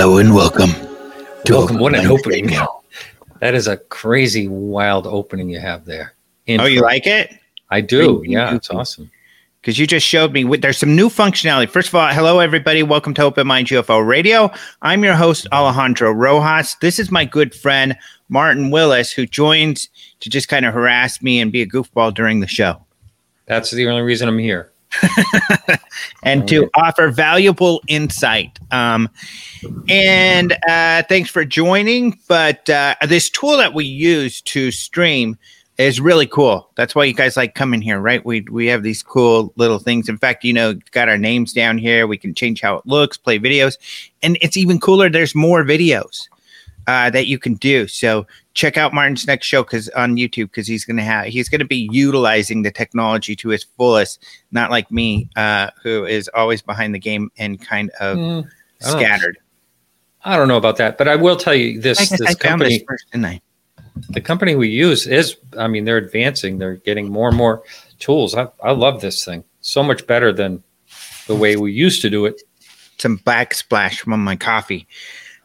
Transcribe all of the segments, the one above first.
Hello and welcome. To welcome. What an opening! That is a crazy, wild opening you have there. Intro. Oh, you like it? I do. Yeah, it's awesome. Because you just showed me there's some new functionality. First of all, hello everybody. Welcome to Open Mind UFO Radio. I'm your host Alejandro Rojas. This is my good friend Martin Willis, who joins to just kind of harass me and be a goofball during the show. That's the only reason I'm here. and to offer valuable insight. Um, and uh, thanks for joining. But uh, this tool that we use to stream is really cool. That's why you guys like coming here, right? We we have these cool little things. In fact, you know, got our names down here. We can change how it looks, play videos, and it's even cooler. There's more videos uh, that you can do. So check out Martin's next show because on YouTube because he's gonna have he's gonna be utilizing the technology to its fullest, not like me, uh, who is always behind the game and kind of mm, I scattered. I don't know about that, but I will tell you this: I, this I company, this first, didn't I? The company we use is, I mean, they're advancing. They're getting more and more tools. I, I love this thing so much better than the way we used to do it. Some backsplash from my coffee.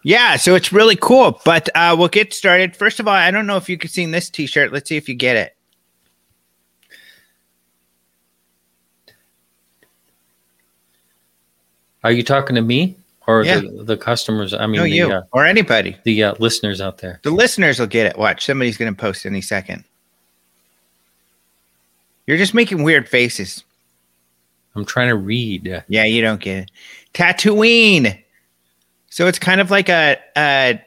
Yeah, so it's really cool. But uh, we'll get started. First of all, I don't know if you can see this T-shirt. Let's see if you get it. Are you talking to me or yeah. the, the customers? I mean, no, the, you uh, or anybody. The uh, listeners out there. The listeners will get it. Watch, somebody's going to post any second. You're just making weird faces. I'm trying to read. Yeah, you don't get it. Tatooine. So it's kind of like a, a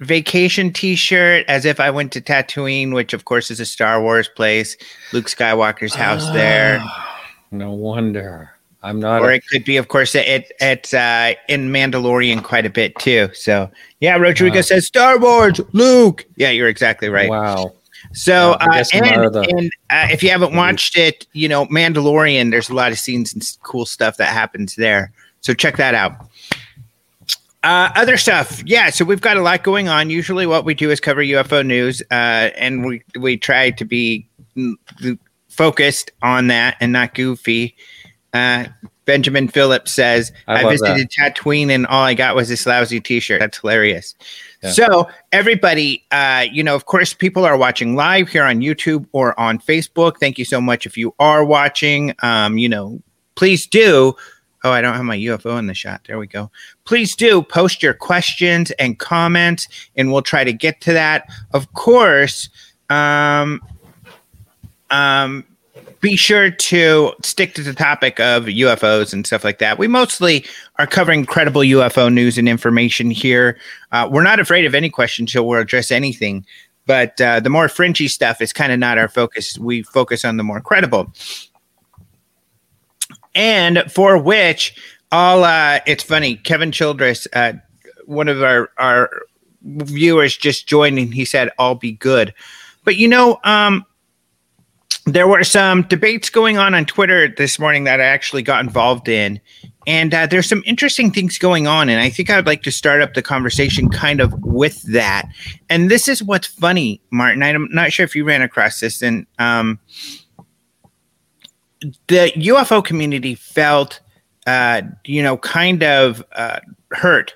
vacation T-shirt, as if I went to Tatooine, which of course is a Star Wars place. Luke Skywalker's house oh, there. No wonder. I'm not. Or a- it could be, of course, it it's uh, in Mandalorian quite a bit too. So yeah, Rodrigo uh, says Star Wars, Luke. Yeah, you're exactly right. Wow. So uh, and, the- and uh, if you haven't watched it, you know Mandalorian. There's a lot of scenes and cool stuff that happens there. So check that out. Uh, other stuff, yeah. So we've got a lot going on. Usually, what we do is cover UFO news, uh, and we we try to be focused on that and not goofy. Uh, Benjamin Phillips says, "I, I visited that. Tatooine, and all I got was this lousy T-shirt. That's hilarious." Yeah. So everybody, uh, you know, of course, people are watching live here on YouTube or on Facebook. Thank you so much if you are watching. Um, you know, please do Oh, I don't have my UFO in the shot. There we go. Please do post your questions and comments, and we'll try to get to that. Of course, um, um, be sure to stick to the topic of UFOs and stuff like that. We mostly are covering credible UFO news and information here. Uh, we're not afraid of any questions, so we'll address anything. But uh, the more fringy stuff is kind of not our focus. We focus on the more credible and for which all uh, it's funny. Kevin Childress, uh, one of our our viewers, just joined and he said, "I'll be good." But you know, um, there were some debates going on on Twitter this morning that I actually got involved in, and uh, there's some interesting things going on. And I think I'd like to start up the conversation kind of with that. And this is what's funny, Martin. I'm not sure if you ran across this, and um, the UFO community felt, uh, you know, kind of uh, hurt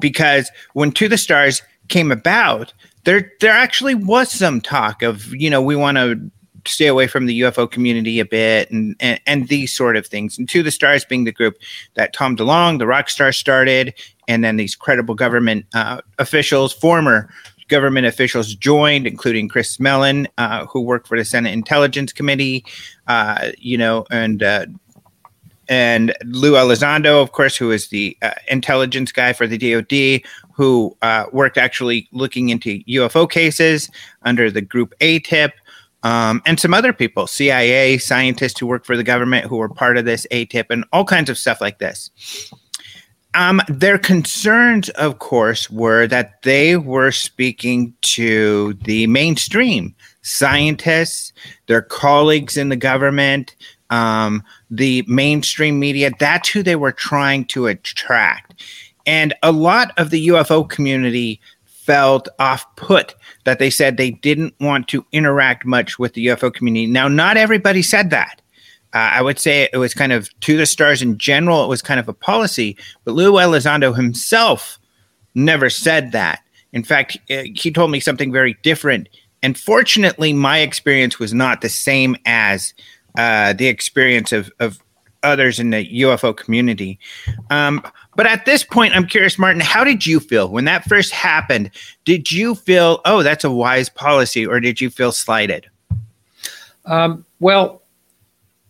because when To the Stars came about, there there actually was some talk of, you know, we want to stay away from the UFO community a bit and, and, and these sort of things. And To the Stars being the group that Tom DeLonge, the rock star, started, and then these credible government uh, officials, former government officials joined, including Chris Mellon, uh, who worked for the Senate Intelligence Committee, uh, you know, and uh, and Lou Elizondo, of course, who is the uh, intelligence guy for the DoD, who uh, worked actually looking into UFO cases under the Group AATIP, um, and some other people, CIA scientists who work for the government who were part of this AATIP, and all kinds of stuff like this. Um, their concerns, of course, were that they were speaking to the mainstream scientists, their colleagues in the government, um, the mainstream media. That's who they were trying to attract. And a lot of the UFO community felt off put that they said they didn't want to interact much with the UFO community. Now, not everybody said that. Uh, I would say it was kind of to the stars in general, it was kind of a policy, but Lou Elizondo himself never said that. In fact, uh, he told me something very different. And fortunately, my experience was not the same as uh, the experience of, of others in the UFO community. Um, but at this point, I'm curious, Martin, how did you feel when that first happened? Did you feel, oh, that's a wise policy, or did you feel slighted? Um, well,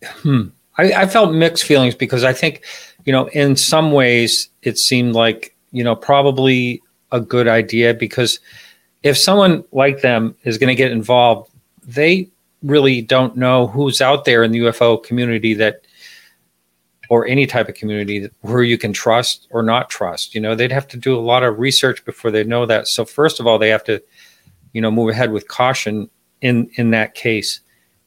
Hmm. I, I felt mixed feelings because I think, you know, in some ways it seemed like, you know, probably a good idea because if someone like them is going to get involved, they really don't know who's out there in the UFO community that, or any type of community where you can trust or not trust. You know, they'd have to do a lot of research before they know that. So first of all, they have to, you know, move ahead with caution in in that case,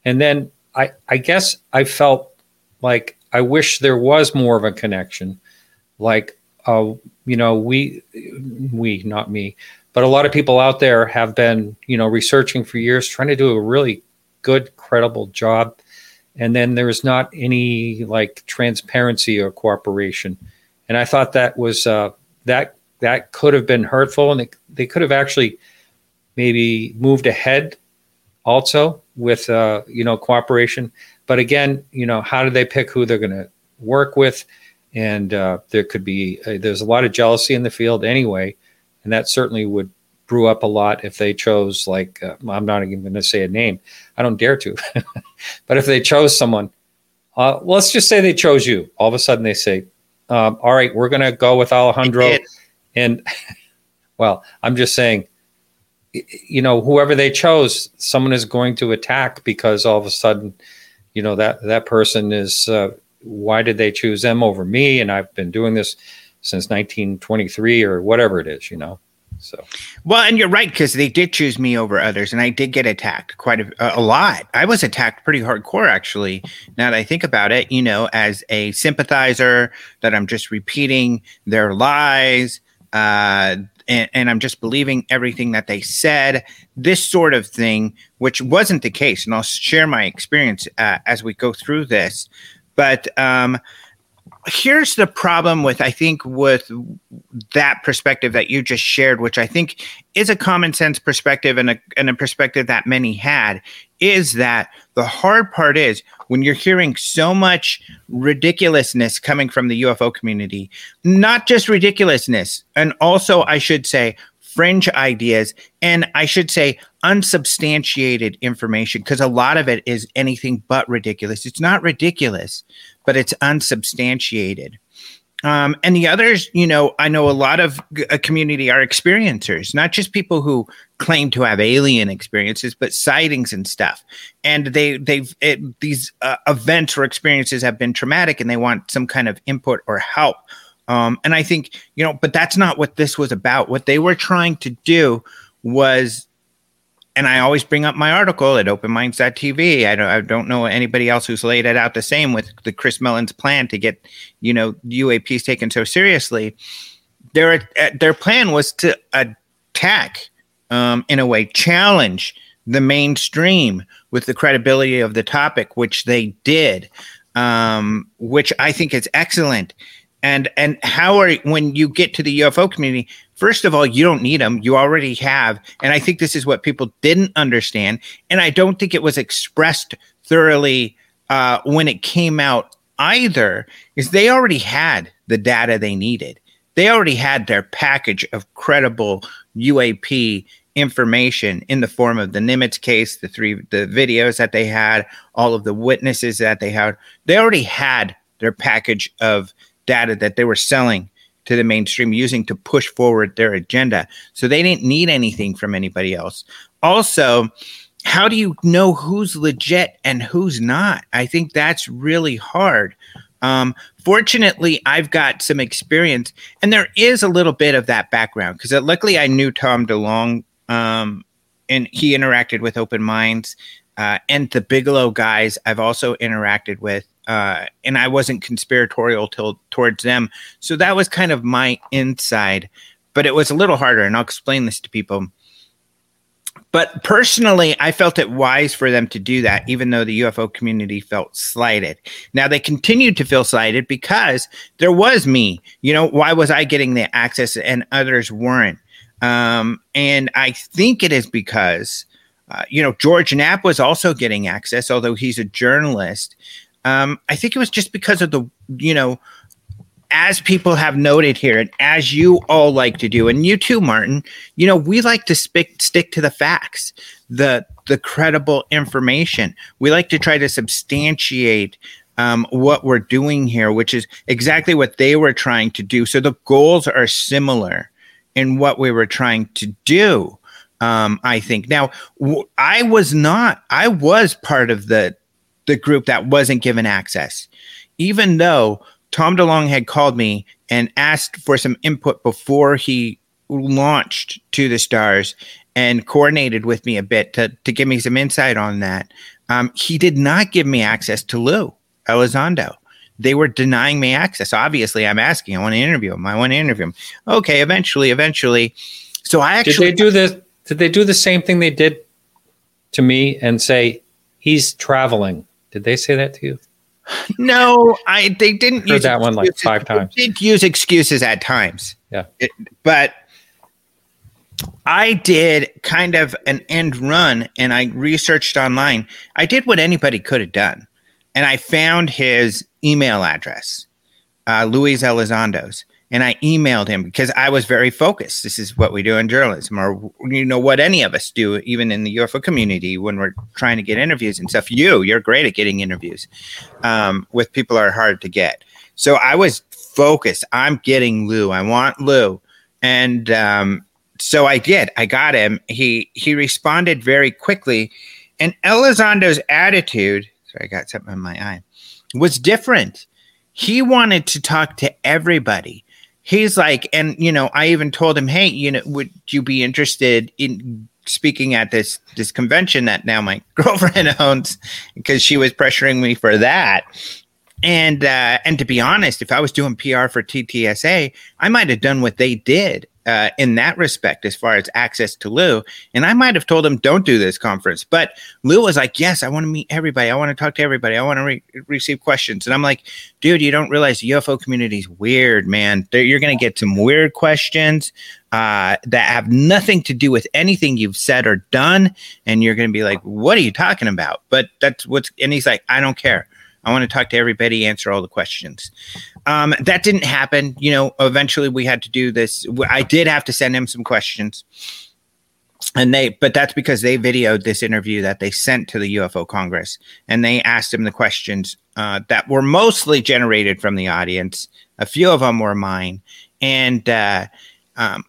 and then I, I guess I felt like I wish there was more of a connection. Like, uh, you know, we, we, not me, but a lot of people out there have been, you know, researching for years, trying to do a really good, credible job. And then there's not any like transparency or cooperation. And I thought that was, uh, that, that could have been hurtful and they, they could have actually maybe moved ahead also with uh, you know cooperation. But again, you know, how do they pick who they're going to work with? And uh, there could be uh, there's a lot of jealousy in the field anyway, and that certainly would brew up a lot if they chose like uh, I'm not even going to say a name. I don't dare to. but if they chose someone, uh, let's just say they chose you. All of a sudden they say, um, "All right, we're going to go with Alejandro," and well, I'm just saying you know, whoever they chose, someone is going to attack because all of a sudden, you know, that that person is. Uh, why did they choose them over me? And I've been doing this since 1923 or whatever it is, you know. So well, and you're right because they did choose me over others, and I did get attacked quite a, a lot. I was attacked pretty hardcore, actually. Now that I think about it, you know, as a sympathizer, that I'm just repeating their lies, uh, and, and, I'm just believing everything that they said, this sort of thing, which wasn't the case. And I'll share my experience uh, as we go through this. But um, here's the problem with, I think, with that perspective that you just shared, which I think is a common sense perspective and a, and a perspective that many had, is that the hard part is when you're hearing so much ridiculousness coming from the UFO community, not just ridiculousness, and also, I should say, fringe ideas, and I should say, unsubstantiated information, because a lot of it is anything but ridiculous. It's not ridiculous, but it's unsubstantiated. Um, and the others, you know, I know a lot of a community are experiencers, not just people who claim to have alien experiences, but sightings and stuff. And they they've it, these uh, events or experiences have been traumatic, and they want some kind of input or help. Um, and I think you know, but that's not what this was about. What they were trying to do was and I always bring up my article at openminds.tv. I don't, I don't know anybody else who's laid it out the same with the Chris Mellon's plan to get, you know, UAPs taken so seriously. Their their plan was to attack, um, in a way, challenge the mainstream with the credibility of the topic, which they did, um, which I think is excellent. And and how are when you get to the UFO community, First of all, you don't need them. You already have. And I think this is what people didn't understand. And I don't think it was expressed thoroughly uh, when it came out either, is they already had the data they needed. They already had their package of credible UAP information in the form of the Nimitz case, the three the videos that they had, all of the witnesses that they had. They already had their package of data that they were selling to the mainstream using to push forward their agenda. So they didn't need anything from anybody else. Also, how do you know who's legit and who's not? I think that's really hard. Um, fortunately, I've got some experience, and there is a little bit of that background because uh, luckily I knew Tom DeLonge, um, and he interacted with Open Minds, uh, and the Bigelow guys. I've also interacted with, uh, and I wasn't conspiratorial till, towards them, so that was kind of my inside. But it was a little harder, and I'll explain this to people. But personally, I felt it wise for them to do that, even though the UFO community felt slighted. Now, they continued to feel slighted because there was me. You know, why was I getting the access and others weren't? Um, and I think it is because, uh, you know, George Knapp was also getting access, although he's a journalist. Um, I think it was just because of the, you know, as people have noted here, and as you all like to do, and you too, Martin, you know, we like to stick stick to the facts, the the credible information. We like to try to substantiate um, what we're doing here, which is exactly what they were trying to do. So the goals are similar in what we were trying to do. Um, I think now w- I was not. I was part of the the group that wasn't given access, even though Tom DeLonge had called me and asked for some input before he launched to the stars and coordinated with me a bit to, to give me some insight on that. Um, he did not give me access to Lou Elizondo. They were denying me access. Obviously, I'm asking. I want to interview him. I want to interview him. Okay, eventually, eventually. So I actually did they do the did they do the same thing they did to me and say he's traveling? Did they say that to you? No, I they didn't Heard use that one like five times. They did use excuses at times. Yeah. It, but I did kind of an end run and I researched online. I did what anybody could have done. And I found his email address, uh, Luis Elizondo's and I emailed him because I was very focused. This is what we do in journalism, or you know what any of us do, even in the UFO community when we're trying to get interviews and stuff. You, you're great at getting interviews um, with people are hard to get. So I was focused. I'm getting Lou. I want Lou, and um, so I did. I got him. He he responded very quickly, and Elizondo's attitude. Sorry, I got something in my eye. Was different. He wanted to talk to everybody he's like, and you know, I even told him, hey, you know, would you be interested in speaking at this this convention that now my girlfriend owns because she was pressuring me for that. And uh, and to be honest, if I was doing PR for TTSA, I might have done what they did uh, in that respect as far as access to Lou. And I might have told him, don't do this conference. But Lou was like, yes, I want to meet everybody. I want to talk to everybody. I want to re- receive questions. And I'm like, dude, you don't realize the UFO community is weird, man. They're, you're going to get some weird questions uh, that have nothing to do with anything you've said or done. And you're going to be like, what are you talking about? But that's what's, and he's like, I don't care. I want to talk to everybody, answer all the questions. Um, that didn't happen. You know, eventually we had to do this. I did have to send him some questions. And they, but that's because they videoed this interview that they sent to the UFO Congress and they asked him the questions uh, that were mostly generated from the audience. A few of them were mine. And uh, um,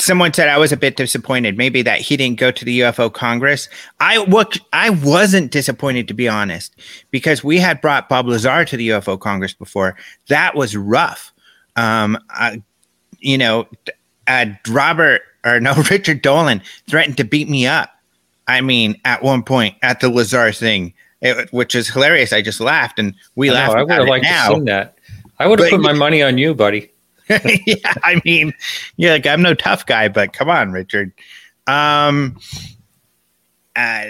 someone said I was a bit disappointed, maybe that he didn't go to the UFO Congress. I what I wasn't disappointed to be honest, because we had brought Bob Lazar to the UFO Congress before. That was rough. Um, I, you know, uh, Robert or no Richard Dolan threatened to beat me up. I mean, at one point at the Lazar thing, it, which is hilarious. I just laughed and we I laughed. Know, I would have liked now. to seen that. I would have put my money on you, buddy. yeah, I mean, yeah, like I'm no tough guy, but come on, Richard. Um, uh,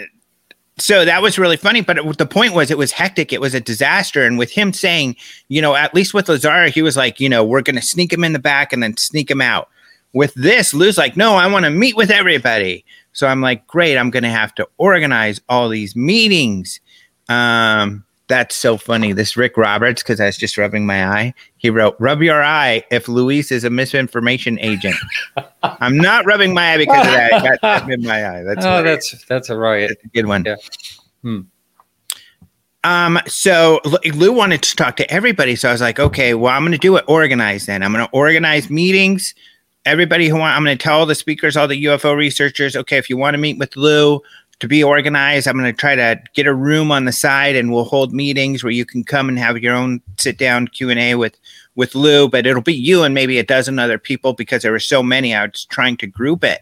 so that was really funny. But it, the point was, it was hectic. It was a disaster. And with him saying, you know, at least with Lazar, he was like, you know, we're going to sneak him in the back and then sneak him out. With this, Lou's like, no, I want to meet with everybody. So I'm like, great. I'm going to have to organize all these meetings. Um, that's so funny. This Rick Roberts, because I was just rubbing my eye. He wrote, "Rub your eye if Luis is a misinformation agent." I'm not rubbing my eye because of that. I got that in my eye. That's oh, that's that's a riot. That's a good one. Yeah. Hmm. Um, so Lou wanted to talk to everybody. So I was like, okay, well, I'm going to do it organized then. I'm going to organize meetings. Everybody who want, I'm going to tell all the speakers, all the UFO researchers, okay, if you want to meet with Lou to be organized, I'm going to try to get a room on the side and we'll hold meetings where you can come and have your own sit down Q and A with, with Lou, but it'll be you and maybe a dozen other people because there were so many. I was trying to group it.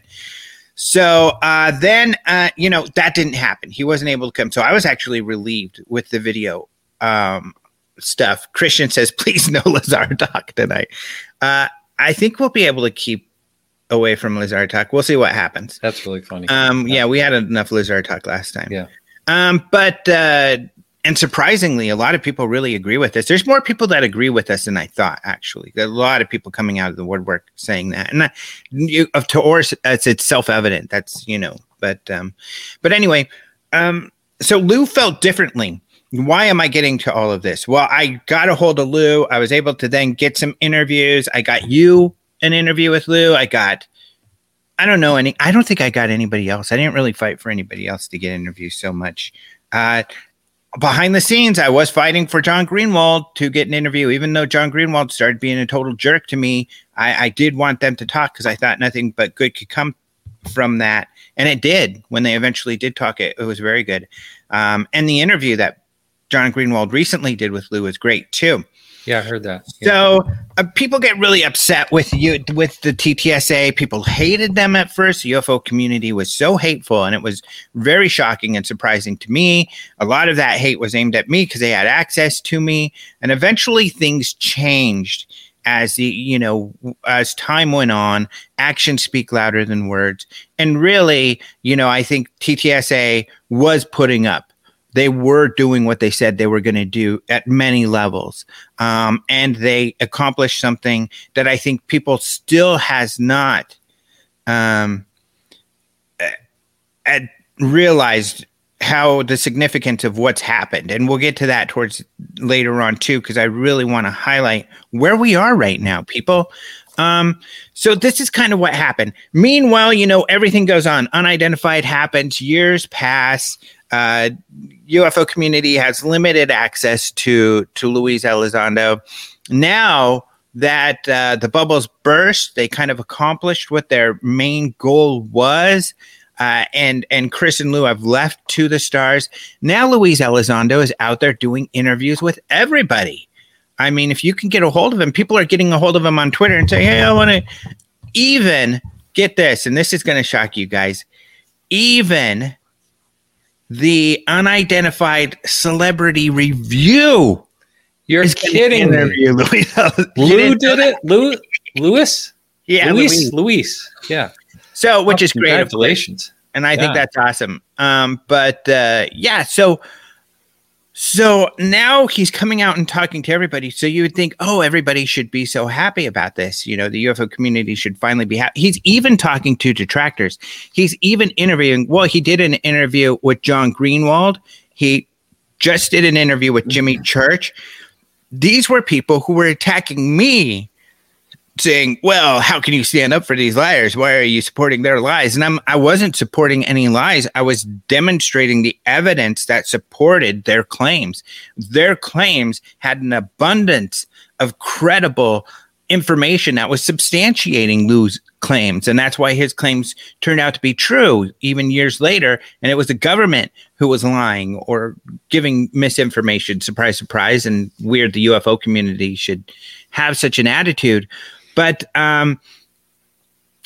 So uh, then, uh, you know, that didn't happen. He wasn't able to come. So I was actually relieved with the video um, stuff. Christian says, please no Lazar talk tonight. Uh, I think we'll be able to keep away from Lazar talk. We'll see what happens. That's really funny. Um, yeah, we had enough Lazar talk last time. Yeah. Um, but uh, and surprisingly, a lot of people really agree with this. There's more people that agree with us than I thought. Actually, a lot of people coming out of the woodwork saying that, and you, of to or it's, it's self evident. That's you know, but um, but anyway, um, so Lou felt differently. Why am I getting to all of this? Well, I got a hold of Lou. I was able to then get some interviews. I got you an interview with Lou. I got I don't know any. I don't think I got anybody else. I didn't really fight for anybody else to get interviews so much. Uh, behind the scenes, I was fighting for John Greenwald to get an interview, even though John Greenwald started being a total jerk to me. I, I did want them to talk because I thought nothing but good could come from that, and it did. When they eventually did talk, it, it was very good. Um, and the interview that John Greenwald recently did with Lou was great too. Yeah, I heard that. Yeah. So uh, people get really upset with you with the TTSA. People hated them at first. The UFO community was so hateful, and it was very shocking and surprising to me. A lot of that hate was aimed at me because they had access to me, and eventually things changed as the you know as time went on actions speak louder than words and really you know i think ttsa was putting up they were doing what they said they were going to do at many levels um, and they accomplished something that i think people still has not um, realized how the significance of what's happened and we'll get to that towards later on too because i really want to highlight where we are right now people um, so this is kind of what happened. Meanwhile, you know, everything goes on. Unidentified happens, years pass uh, UFO community has limited access to to Luis Elizondo. Now that uh, the bubbles burst, they kind of accomplished what their main goal was. Uh, and and Chris and Lou have left to the stars. Now Luis Elizondo is out there doing interviews with everybody. I mean, if you can get a hold of him, people are getting a hold of him on Twitter and say, "Hey, I want to." Even get this, and this is going to shock you guys. Even the unidentified celebrity review. You're kidding me. Lou did it. Lou, Lewis. Yeah, Luis. Luis. Yeah. So, which oh, is great. Congratulations. And I yeah. think that's awesome. Um, but uh, yeah, so so now he's coming out and talking to everybody. So you would think, oh, everybody should be so happy about this. You know, the UFO community should finally be happy. He's even talking to detractors. He's even interviewing. Well, he did an interview with John Greenwald. He just did an interview with Jimmy mm-hmm. Church. These were people who were attacking me saying, "Well, how can you stand up for these liars? Why are you supporting their lies?" And I'm I wasn't supporting any lies. I was demonstrating the evidence that supported their claims. Their claims had an abundance of credible information that was substantiating Lou's claims, and that's why his claims turned out to be true even years later. And it was the government who was lying or giving misinformation. Surprise, surprise! And weird, the UFO community should have such an attitude. But um,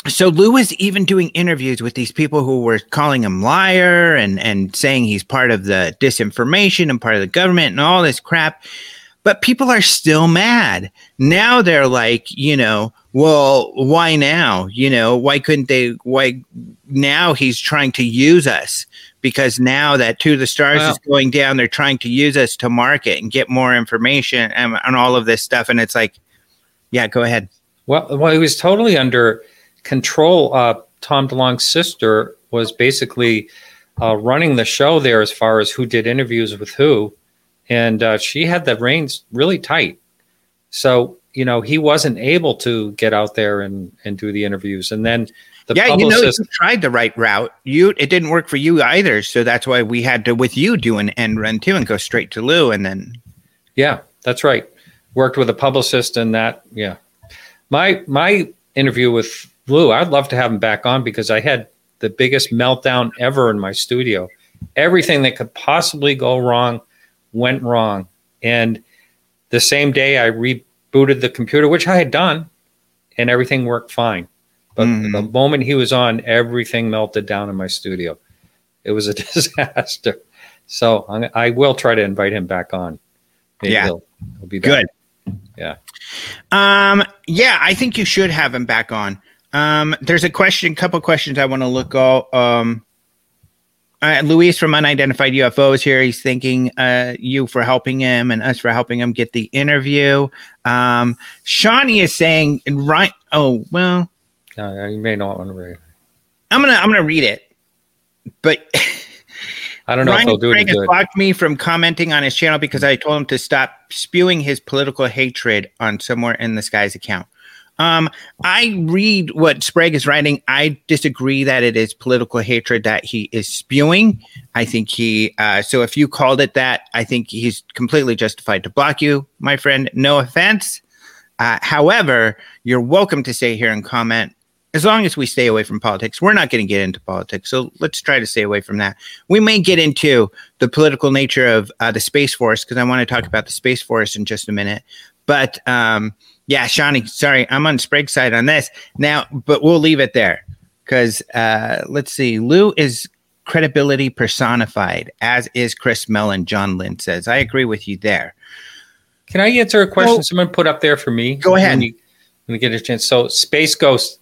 so Lou was even doing interviews with these people who were calling him liar and and saying he's part of the disinformation and part of the government and all this crap. But people are still mad. Now they're like, you know, well, why now? You know, why couldn't they? Why now he's trying to use us? Because now that To the Stars is going down, they're trying to use us to market and get more information and, and all of this stuff. And it's like, yeah, go ahead. Well, well, he was totally under control. Uh, Tom DeLonge's sister was basically uh, running the show there as far as who did interviews with who, and uh, she had the reins really tight. So you know he wasn't able to get out there and and do the interviews. And then The yeah, you know, you tried the right route. You it didn't work for you either, so that's why we had to with you do an end run too and go straight to Lou, and then. Yeah, that's right. Worked with a publicist, and that yeah, my my interview with Lou, I'd love to have him back on because I had the biggest meltdown ever in my studio. Everything that could possibly go wrong went wrong, and the same day I rebooted the computer, which I had done, and everything worked fine. But mm-hmm. the moment he was on, everything melted down in my studio. It was a disaster. So I will try to invite him back on. Maybe yeah, he'll, he'll be back. good. Yeah. Um. Yeah, I think you should have him back on. Um. There's a question, couple questions I want to look all. Um. Uh, Luis from Unidentified UFOs here. He's thanking uh, you for helping him and us for helping him get the interview. Um, Shawnee is saying, right? Oh, well, uh, you may not want to read. I'm gonna I'm gonna read it, but I don't know Ryan if they'll do Craig it. has blocked me from commenting on his channel because I told him to stop spewing his political hatred on somewhere in the skies account. Um, I read what Sprague is writing. I disagree that it is political hatred that he is spewing. I think he, uh, so if you called it that, I think he's completely justified to block you, my friend. No offense. Uh, however, you're welcome to stay here and comment as long as we stay away from politics, we're not going to get into politics. So let's try to stay away from that. We may get into the political nature of uh, the Space Force because I want to talk about the Space Force in just a minute. But um, yeah, Shawnee, sorry, I'm on Sprague's side on this now, but we'll leave it there because uh, let's see. Lou is credibility personified, as is Chris Mellon, John Lynn says. I agree with you there. Can I answer a question well, someone put up there for me? Go ahead. When you, when you get a chance. So, Space Ghost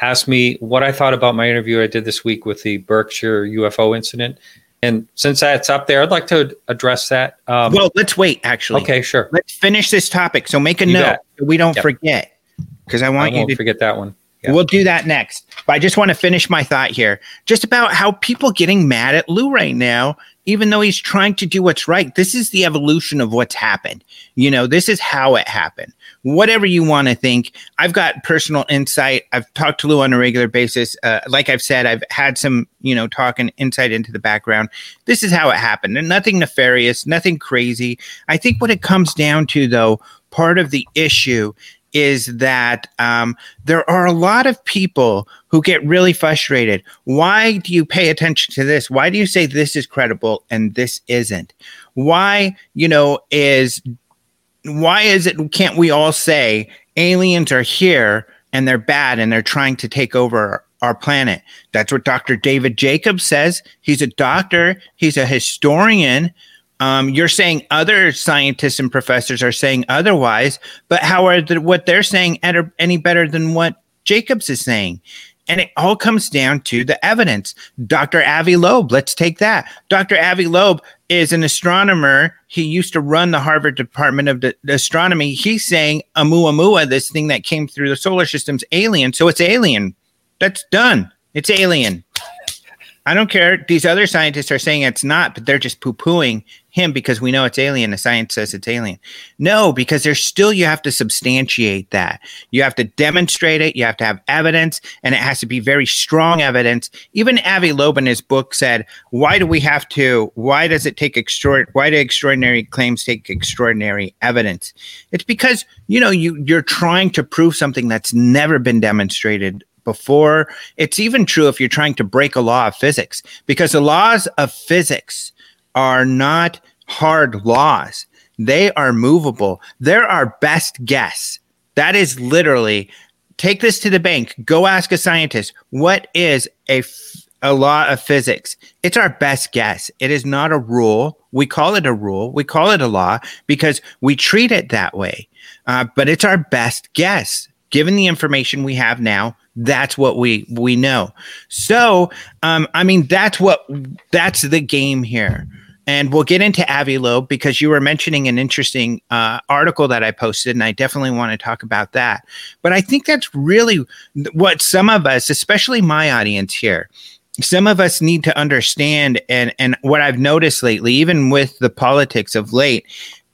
asked me what I thought about my interview I did this week with the Berkshire UFO incident. And since that's up there, I'd like to address that. Um, well, let's wait, actually. Okay, sure. Let's finish this topic. So make a you note so we don't yep. forget because I want I you to forget that one. Yep. We'll do that next. But I just want to finish my thought here just about how people getting mad at Lou right now even though he's trying to do what's right. This is the evolution of what's happened. You know, this is how it happened. Whatever you want to think, I've got personal insight. I've talked to Lou on a regular basis. Uh, like I've said, I've had some, you know, talk and insight into the background. This is how it happened, and nothing nefarious, nothing crazy. I think what it comes down to, though, part of the issue is that um, there are a lot of people who get really frustrated. Why do you pay attention to this? Why do you say this is credible and this isn't? Why, you know, is why is it can't we all say aliens are here and they're bad and they're trying to take over our planet? That's what Dr. David Jacobs says. He's a doctor, he's a historian. Um, you're saying other scientists and professors are saying otherwise, but how are the, what they're saying any better than what Jacobs is saying? And it all comes down to the evidence. Dr. Avi Loeb, let's take that. Dr. Avi Loeb is an astronomer. He used to run the Harvard Department of Astronomy. He's saying Oumuamua, this thing that came through the solar system's alien. So it's alien. That's done. It's alien. I don't care. These other scientists are saying it's not, but they're just poo pooing him because we know it's alien. The science says it's alien. No, because there's still, you have to substantiate that. You have to demonstrate it. You have to have evidence, and it has to be very strong evidence. Even Avi Loeb in his book said, Why do we have to? Why does it take extraordinary? Why do extraordinary claims take extraordinary evidence? It's because, you know, you, you're trying to prove something that's never been demonstrated before. It's even true if you're trying to break a law of physics, because the laws of physics are not hard laws, they are movable. They're our best guess. That is literally take this to the bank, go ask a scientist, what is a a law of physics. It's our best guess. It is not a rule. We call it a rule. We call it a law because we treat it that way. Uh, but it's our best guess. Given the information we have now, that's what we we know. So, um, I mean, that's what that's the game here. And we'll get into Avi Loeb because you were mentioning an interesting uh, article that I posted, and I definitely want to talk about that. But I think that's really what some of us, especially my audience here, some of us need to understand. And and what I've noticed lately, even with the politics of late,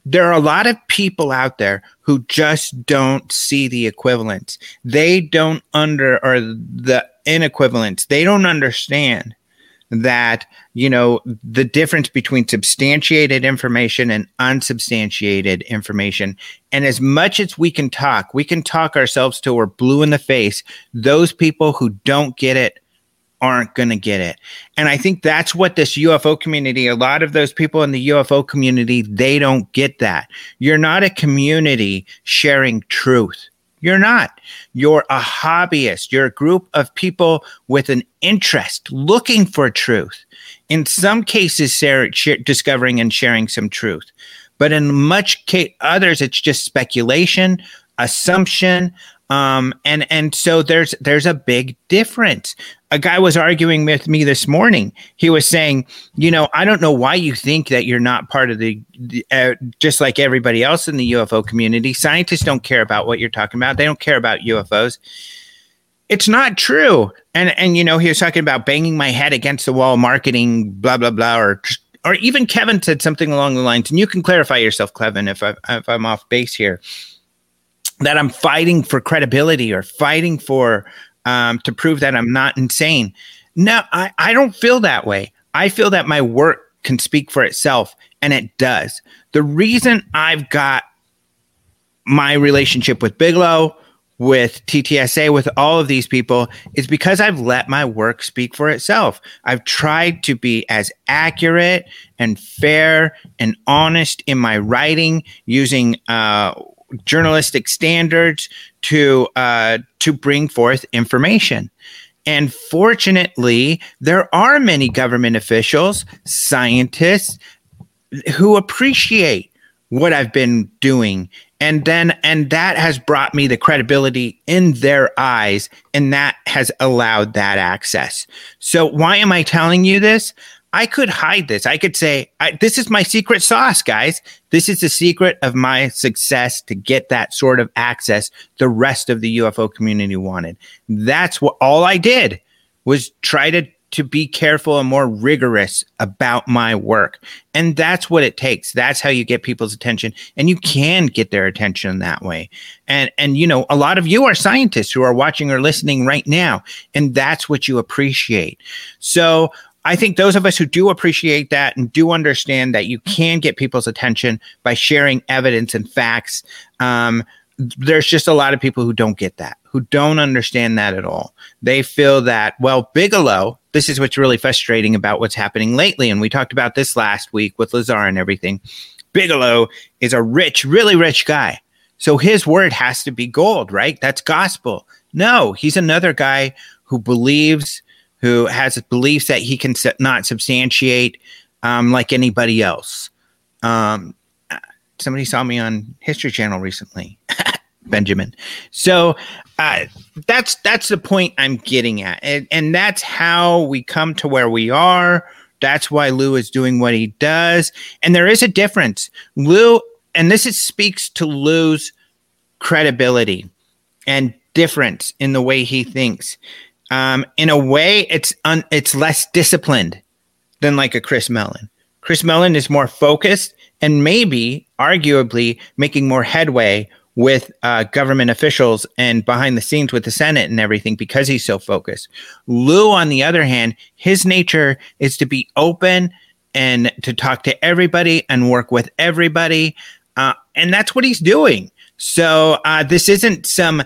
there are a lot of people out there who just don't see the equivalence. They don't under or the inequivalence. They don't understand that you know the difference between substantiated information and unsubstantiated information and as much as we can talk we can talk ourselves till we're blue in the face those people who don't get it aren't going to get it and i think that's what this ufo community a lot of those people in the ufo community they don't get that you're not a community sharing truth you're not. You're a hobbyist. You're a group of people with an interest looking for truth. In some cases, discovering and sharing some truth. But in much ca- others, it's just speculation, assumption, um, and and so there's there's a big difference a guy was arguing with me this morning. He was saying, you know, I don't know why you think that you're not part of the, the uh, just like everybody else in the UFO community. Scientists don't care about what you're talking about. They don't care about UFOs. It's not true. And and you know, he was talking about banging my head against the wall, marketing, blah blah blah, or or even Kevin said something along the lines. And you can clarify yourself, Kevin, if I if I'm off base here. That I'm fighting for credibility or fighting for um, to prove that I'm not insane. No, I, I don't feel that way. I feel that my work can speak for itself, and it does. The reason I've got my relationship with Bigelow, with TTSA, with all of these people is because I've let my work speak for itself. I've tried to be as accurate and fair and honest in my writing using uh, journalistic standards to uh, to bring forth information. And fortunately, there are many government officials, scientists who appreciate what I've been doing. And then, and that has brought me the credibility in their eyes, and that has allowed that access. So, why am I telling you this? I could hide this. I could say, I, this is my secret sauce, guys. This is the secret of my success to get that sort of access the rest of the UFO community wanted. That's what all I did was try to to be careful and more rigorous about my work. And that's what it takes. That's how you get people's attention and you can get their attention that way. And and you know, a lot of you are scientists who are watching or listening right now and that's what you appreciate. So I think those of us who do appreciate that and do understand that you can get people's attention by sharing evidence and facts, um, there's just a lot of people who don't get that, who don't understand that at all. They feel that, well, Bigelow, this is what's really frustrating about what's happening lately. And we talked about this last week with Lazar and everything. Bigelow is a rich, really rich guy. So his word has to be gold, right? That's gospel. No, he's another guy who believes who has beliefs that he can not substantiate um, like anybody else. Um, somebody saw me on History Channel recently, Benjamin. So uh, that's that's the point I'm getting at, and, and that's how we come to where we are. That's why Lou is doing what he does, and there is a difference. Lou, and this is, speaks to Lou's credibility and difference in the way he thinks um, in a way, it's un- it's less disciplined than like a Chris Mellon. Chris Mellon is more focused and maybe, arguably, making more headway with uh, government officials and behind the scenes with the Senate and everything because he's so focused. Lou, on the other hand, his nature is to be open and to talk to everybody and work with everybody. Uh, and that's what he's doing. So uh, this isn't some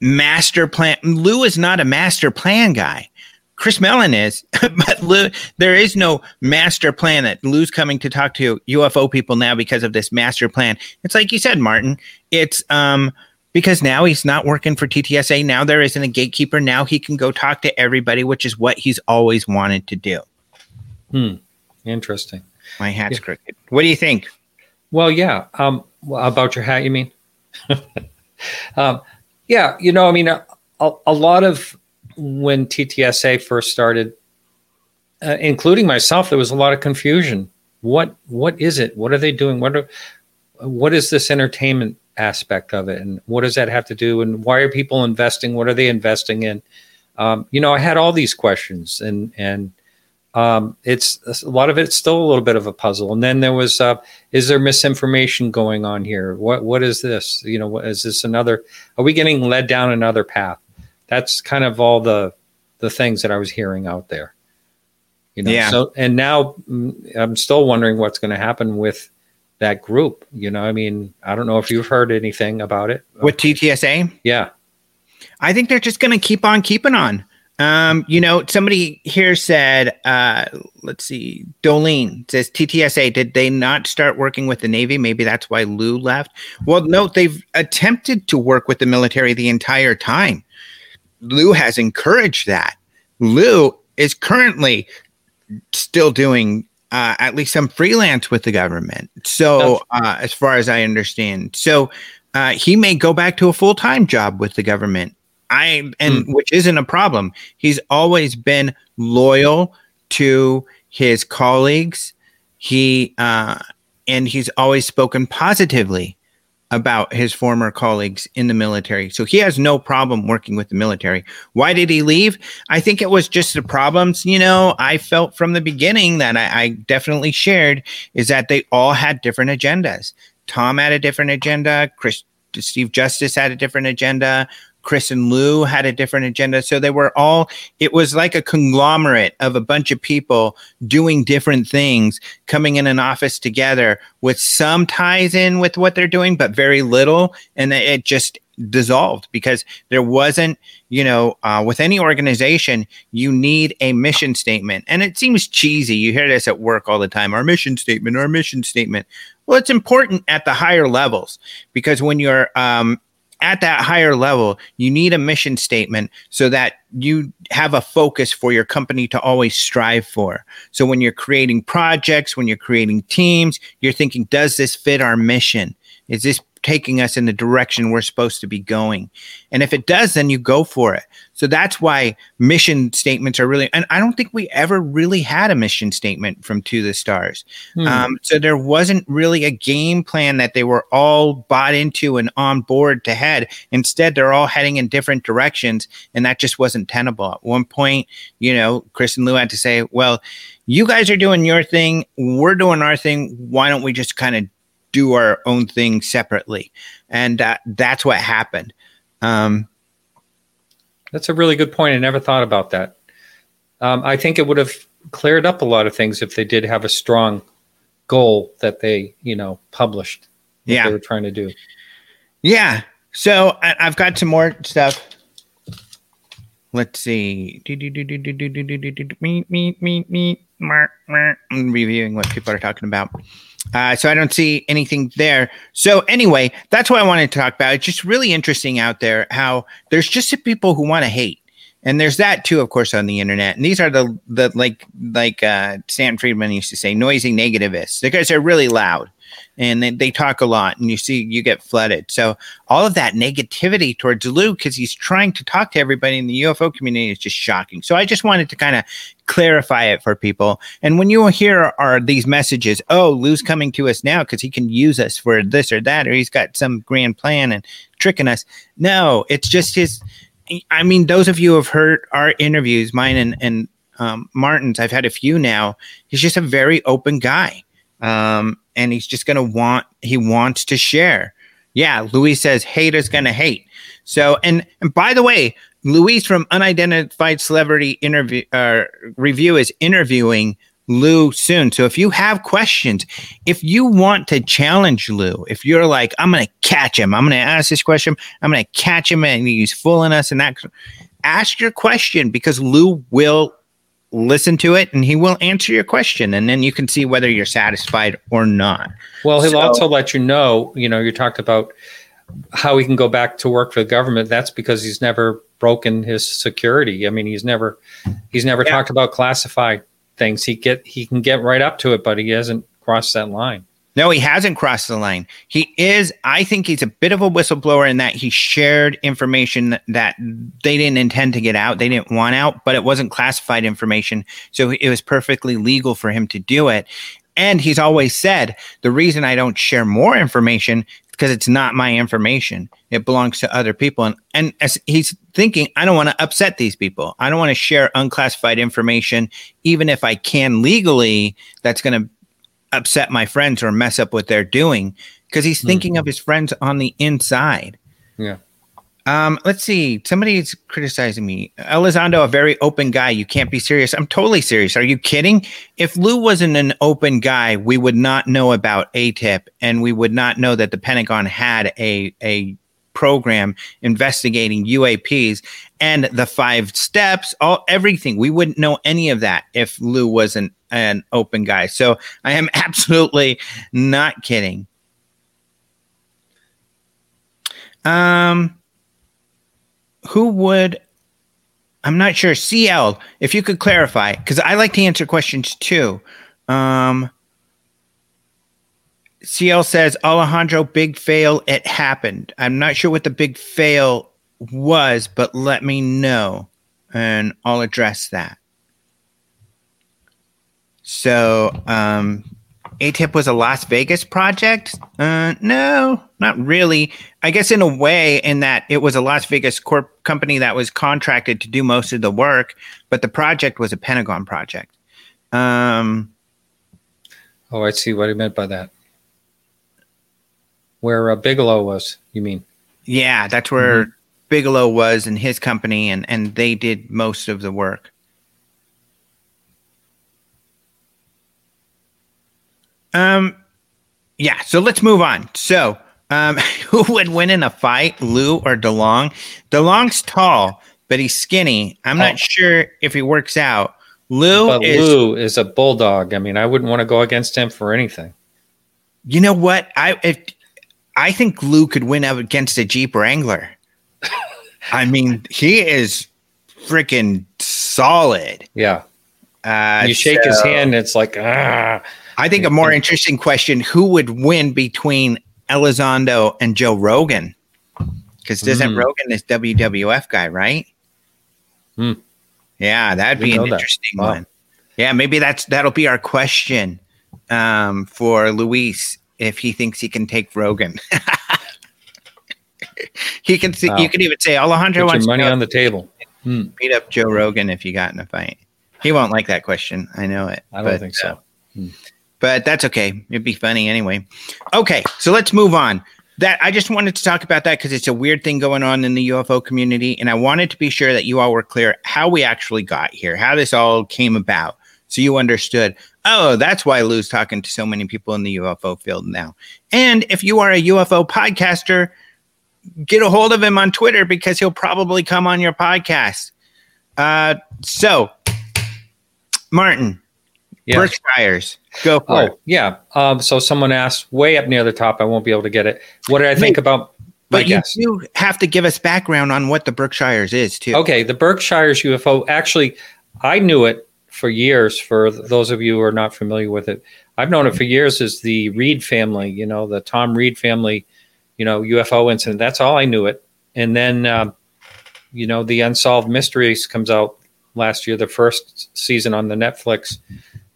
master plan. Lou is not a master plan guy. Chris Mellon is, but Lou, there is no master plan that Lou's coming to talk to UFO people now because of this master plan. It's like you said, Martin. It's um because now he's not working for TTSA. Now there isn't a gatekeeper. Now he can go talk to everybody, which is what he's always wanted to do. Hmm. Interesting. My hat's yeah. crooked. What do you think? Well, yeah. Um, about your hat, you mean? um, yeah, you know, I mean, a, a lot of when TTSA first started, uh, including myself, there was a lot of confusion. What what is it? What are they doing? What are, what is this entertainment aspect of it, and what does that have to do? And why are people investing? What are they investing in? Um, you know, I had all these questions, and and um, it's a lot of it's still a little bit of a puzzle. And then there was, uh, is there misinformation going on here? What what is this? You know, is this another? Are we getting led down another path? That's kind of all the the things that I was hearing out there. You know, yeah. so and now mm, I'm still wondering what's going to happen with that group. You know, I mean, I don't know if you've heard anything about it with TTSA. Yeah, I think they're just going to keep on keeping on. Um, you know, somebody here said, uh, let's see, Dolene says TTSA, did they not start working with the Navy? Maybe that's why Lou left. Well, no, they've attempted to work with the military the entire time. Lou has encouraged that. Lou is currently still doing uh, at least some freelance with the government. So, uh, as far as I understand, so uh, he may go back to a full time job with the government I and mm. which isn't a problem. He's always been loyal to his colleagues. He uh, and he's always spoken positively about his former colleagues in the military. So he has no problem working with the military. Why did he leave? I think it was just the problems, you know, I felt from the beginning that I, I definitely shared is that they all had different agendas. Tom had a different agenda. Chris Steve Justice had a different agenda. Chris and Lou had a different agenda. So they were all, it was like a conglomerate of a bunch of people doing different things, coming in an office together with some ties in with what they're doing, but very little. And it just dissolved because there wasn't, you know, uh, with any organization, you need a mission statement. And it seems cheesy. You hear this at work all the time our mission statement, our mission statement. Well, it's important at the higher levels because when you're um, at that higher level, you need a mission statement so that you have a focus for your company to always strive for. So when you're creating projects, when you're creating teams, you're thinking, does this fit our mission? Is this taking us in the direction we're supposed to be going? And if it does, then you go for it. So that's why mission statements are really, and I don't think we ever really had a mission statement from To the Stars. Hmm. Um, so there wasn't really a game plan that they were all bought into and on board to head. Instead, they're all heading in different directions, and that just wasn't tenable. At one point, you know, Chris and Lou had to say, well, you guys are doing your thing, we're doing our thing. Why don't we just kind of do our own thing separately. And uh, that's what happened. Um, that's a really good point. I never thought about that. Um, I think it would have cleared up a lot of things if they did have a strong goal that they, you know, published. Yeah, they were trying to do. Yeah. So I, have got some more stuff. Let's see. Me, me, me, me. I'm reviewing what people are talking about. Uh, so I don't see anything there. So anyway, that's what I wanted to talk about. It's just really interesting out there how there's just people who want to hate. And there's that too, of course, on the internet. And these are the the like like uh, Stan Friedman used to say, noisy negativists. The guys are really loud and they, they talk a lot and you see you get flooded so all of that negativity towards lou because he's trying to talk to everybody in the ufo community is just shocking so i just wanted to kind of clarify it for people and when you hear are these messages oh lou's coming to us now because he can use us for this or that or he's got some grand plan and tricking us no it's just his i mean those of you who have heard our interviews mine and, and um, Martin's, I've had a few now. He's just a very open guy. Um, and he's just going to want he wants to share. Yeah, Luis says haters going to hate. So and and by the way, Luis from Unidentified Celebrity Interview uh, Review is interviewing Lou soon. So if you have questions, if you want to challenge Lou, if you're like, I'm going to catch him, I'm going to ask this question, I'm going to catch him and he's fooling us and that, ask your question because Lou will listen to it and he will answer your question and then you can see whether you're satisfied or not. Well, he'll so, also let you know, you know, you talked about how he can go back to work for the government. That's because he's never broken his security. I mean, he's never he's never yeah. talked about classified things. He get he can get right up to it, but he hasn't crossed that line. No, he hasn't crossed the line. He is, I think he's a bit of a whistleblower in that he shared information that they didn't intend to get out. They didn't want out, but it wasn't classified information. So it was perfectly legal for him to do it. And he's always said the reason I don't share more information because it's not my information. It belongs to other people. And, and as he's thinking, I don't want to upset these people. I don't want to share unclassified information, even if I can legally, that's going to upset my friends or mess up what they're doing because he's thinking mm-hmm. of his friends on the inside. Yeah. Um, let's see. Somebody's criticizing me. Elizondo, a very open guy. You can't be serious. I'm totally serious. Are you kidding? If Lou wasn't an open guy, we would not know about ATIP and we would not know that the Pentagon had a a program investigating UAPs and the five steps, all everything. We wouldn't know any of that if Lou wasn't an open guy. So I am absolutely not kidding. Um who would I'm not sure. CL, if you could clarify, because I like to answer questions too. Um, CL says Alejandro, big fail. It happened. I'm not sure what the big fail was, but let me know and I'll address that. So, um, ATIP was a Las Vegas project? Uh, no, not really. I guess in a way, in that it was a Las Vegas corp company that was contracted to do most of the work, but the project was a Pentagon project. Um, oh, I see what he meant by that. Where uh, Bigelow was, you mean? Yeah, that's where mm-hmm. Bigelow was and his company, and and they did most of the work. Um, yeah. So let's move on. So, um, who would win in a fight, Lou or DeLonge? DeLonge's tall, but he's skinny. I'm oh. not sure if he works out. Lou but is, Lou is a bulldog. I mean, I wouldn't want to go against him for anything. You know what? I if, I think Lou could win up against a Jeep Wrangler. I mean, he is freaking solid. Yeah. Uh, you shake so, his hand, it's like ah. I think a more interesting question: Who would win between Elizondo and Joe Rogan? Because doesn't mm. Rogan this WWF guy, right? Mm. Yeah, that'd be an interesting wow. one. Yeah, maybe that's that'll be our question um, for Luis if he thinks he can take Rogan. he can. See, wow. You can even say Alejandro Put wants money on the table. Beat hmm. up Joe Rogan if you got in a fight. He won't like that question. I know it. I don't but, think so. Uh, hmm but that's okay. It'd be funny anyway. Okay, so let's move on. That I just wanted to talk about that because it's a weird thing going on in the UFO community, and I wanted to be sure that you all were clear how we actually got here, how this all came about, so you understood. Oh, that's why Lou's talking to so many people in the UFO field now. And if you are a UFO podcaster, get a hold of him on Twitter because he'll probably come on your podcast. Uh, so, Martin, yes. Berkshires. Go for oh, it. Yeah. Um, so someone asked way up near the top. I won't be able to get it. What did I think about? But you do have to give us background on what the Berkshires is too. Okay, the Berkshires UFO. Actually, I knew it for years. For those of you who are not familiar with it, I've known it for years as the Reed family. You know, the Tom Reed family. You know, UFO incident. That's all I knew it. And then, uh, you know, the Unsolved Mysteries comes out last year, the first season on the Netflix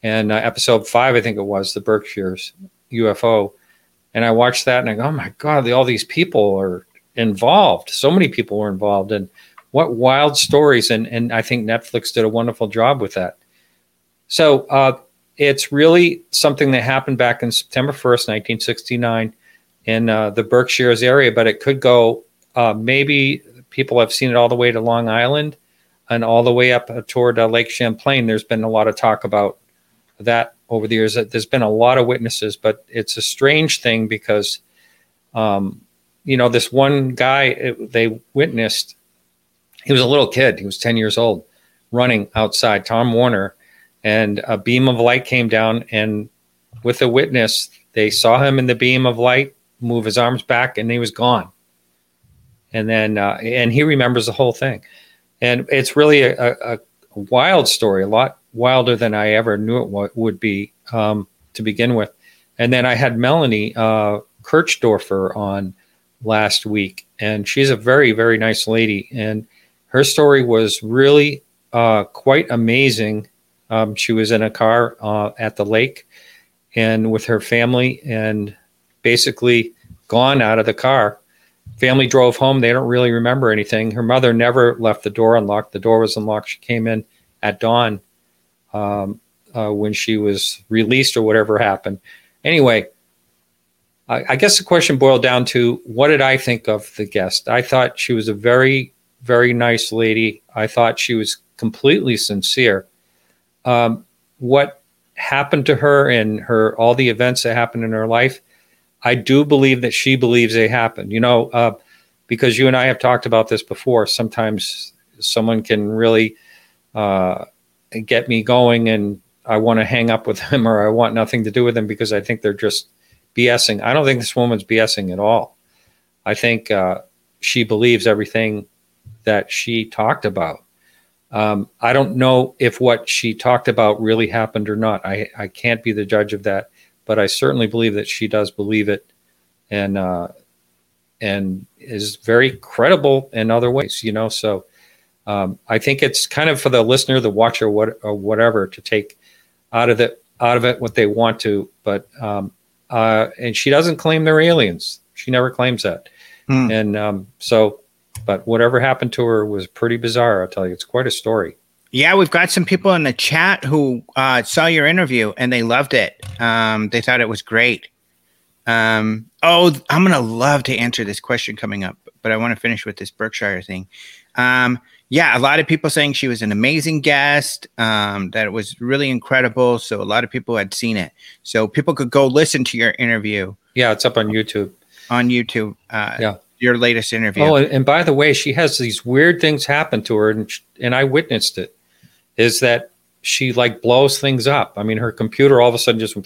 and uh, episode five, I think it was the Berkshires UFO. And I watched that and I go, oh my God, all these people are involved. So many people were involved. And what wild stories. And, and I think Netflix did a wonderful job with that. So uh, it's really something that happened back in September 1st, 1969, in uh, the Berkshires area, but it could go uh, maybe people have seen it all the way to Long Island and all the way up toward uh, Lake Champlain. There's been a lot of talk about that over the years. There's been a lot of witnesses, but it's a strange thing because, um, you know, this one guy it, they witnessed, he was a little kid. He was 10 years old, running outside, Tom Warner, and a beam of light came down. And with a witness, they saw him in the beam of light move his arms back, and he was gone. And then, uh, and he remembers the whole thing. And it's really a, a, a wild story, a lot wilder than I ever knew it w- would be um, to begin with. And then I had Melanie uh, Kirchdorfer on last week, and she's a very, very nice lady. And her story was really uh, quite amazing. Um, she was in a car uh, at the lake and with her family, and basically gone out of the car. Family drove home. They don't really remember anything. Her mother never left the door unlocked. The door was unlocked. She came in at dawn um, uh, when she was released or whatever happened. Anyway, I, I guess the question boiled down to what did I think of the guest? I thought she was a very, very nice lady. I thought she was completely sincere. Um, what happened to her and her all the events that happened in her life, I do believe that she believes they happened. You know, uh, because you and I have talked about this before. Sometimes someone can really uh, get me going, and I want to hang up with them, or I want nothing to do with them because I think they're just BSing. I don't think this woman's BSing at all. I think uh, she believes everything that she talked about. Um, I don't know if what she talked about really happened or not. I, I can't be the judge of that, but I certainly believe that she does believe it, and uh, and is very credible in other ways. You know, so um, I think it's kind of for the listener, the watcher, what or whatever, to take out of it out of it what they want to. But um, uh, and she doesn't claim they're aliens. She never claims that. Hmm. And um, so but whatever happened to her was pretty bizarre. I'll tell you, it's quite a story. Yeah, we've got some people in the chat who uh, saw your interview and they loved it. Um, they thought it was great. Um, oh, I'm gonna love to answer this question coming up, but I want to finish with this Berkshire thing. Um, yeah, a lot of people saying she was an amazing guest, um, that it was really incredible. So a lot of people had seen it. So people could go listen to your interview. Yeah, it's up on YouTube. On YouTube. Uh, yeah your latest interview. Oh, and by the way, she has these weird things happen to her, and and I witnessed it. Is that she like blows things up? I mean, her computer all of a sudden just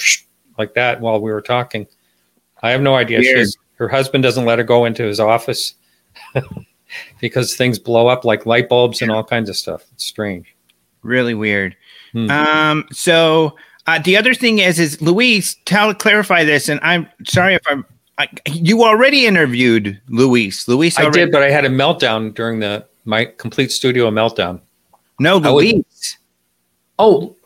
like that while we were talking. I have no idea. She's, her husband doesn't let her go into his office because things blow up like light bulbs and all kinds of stuff. It's strange. Really weird. Hmm. Um. So uh, the other thing is, is Louise, tell clarify this, and I'm sorry if I'm I, you already interviewed Luis. Luis, I did, but I had a meltdown during the my complete studio meltdown. No, Luis. oh,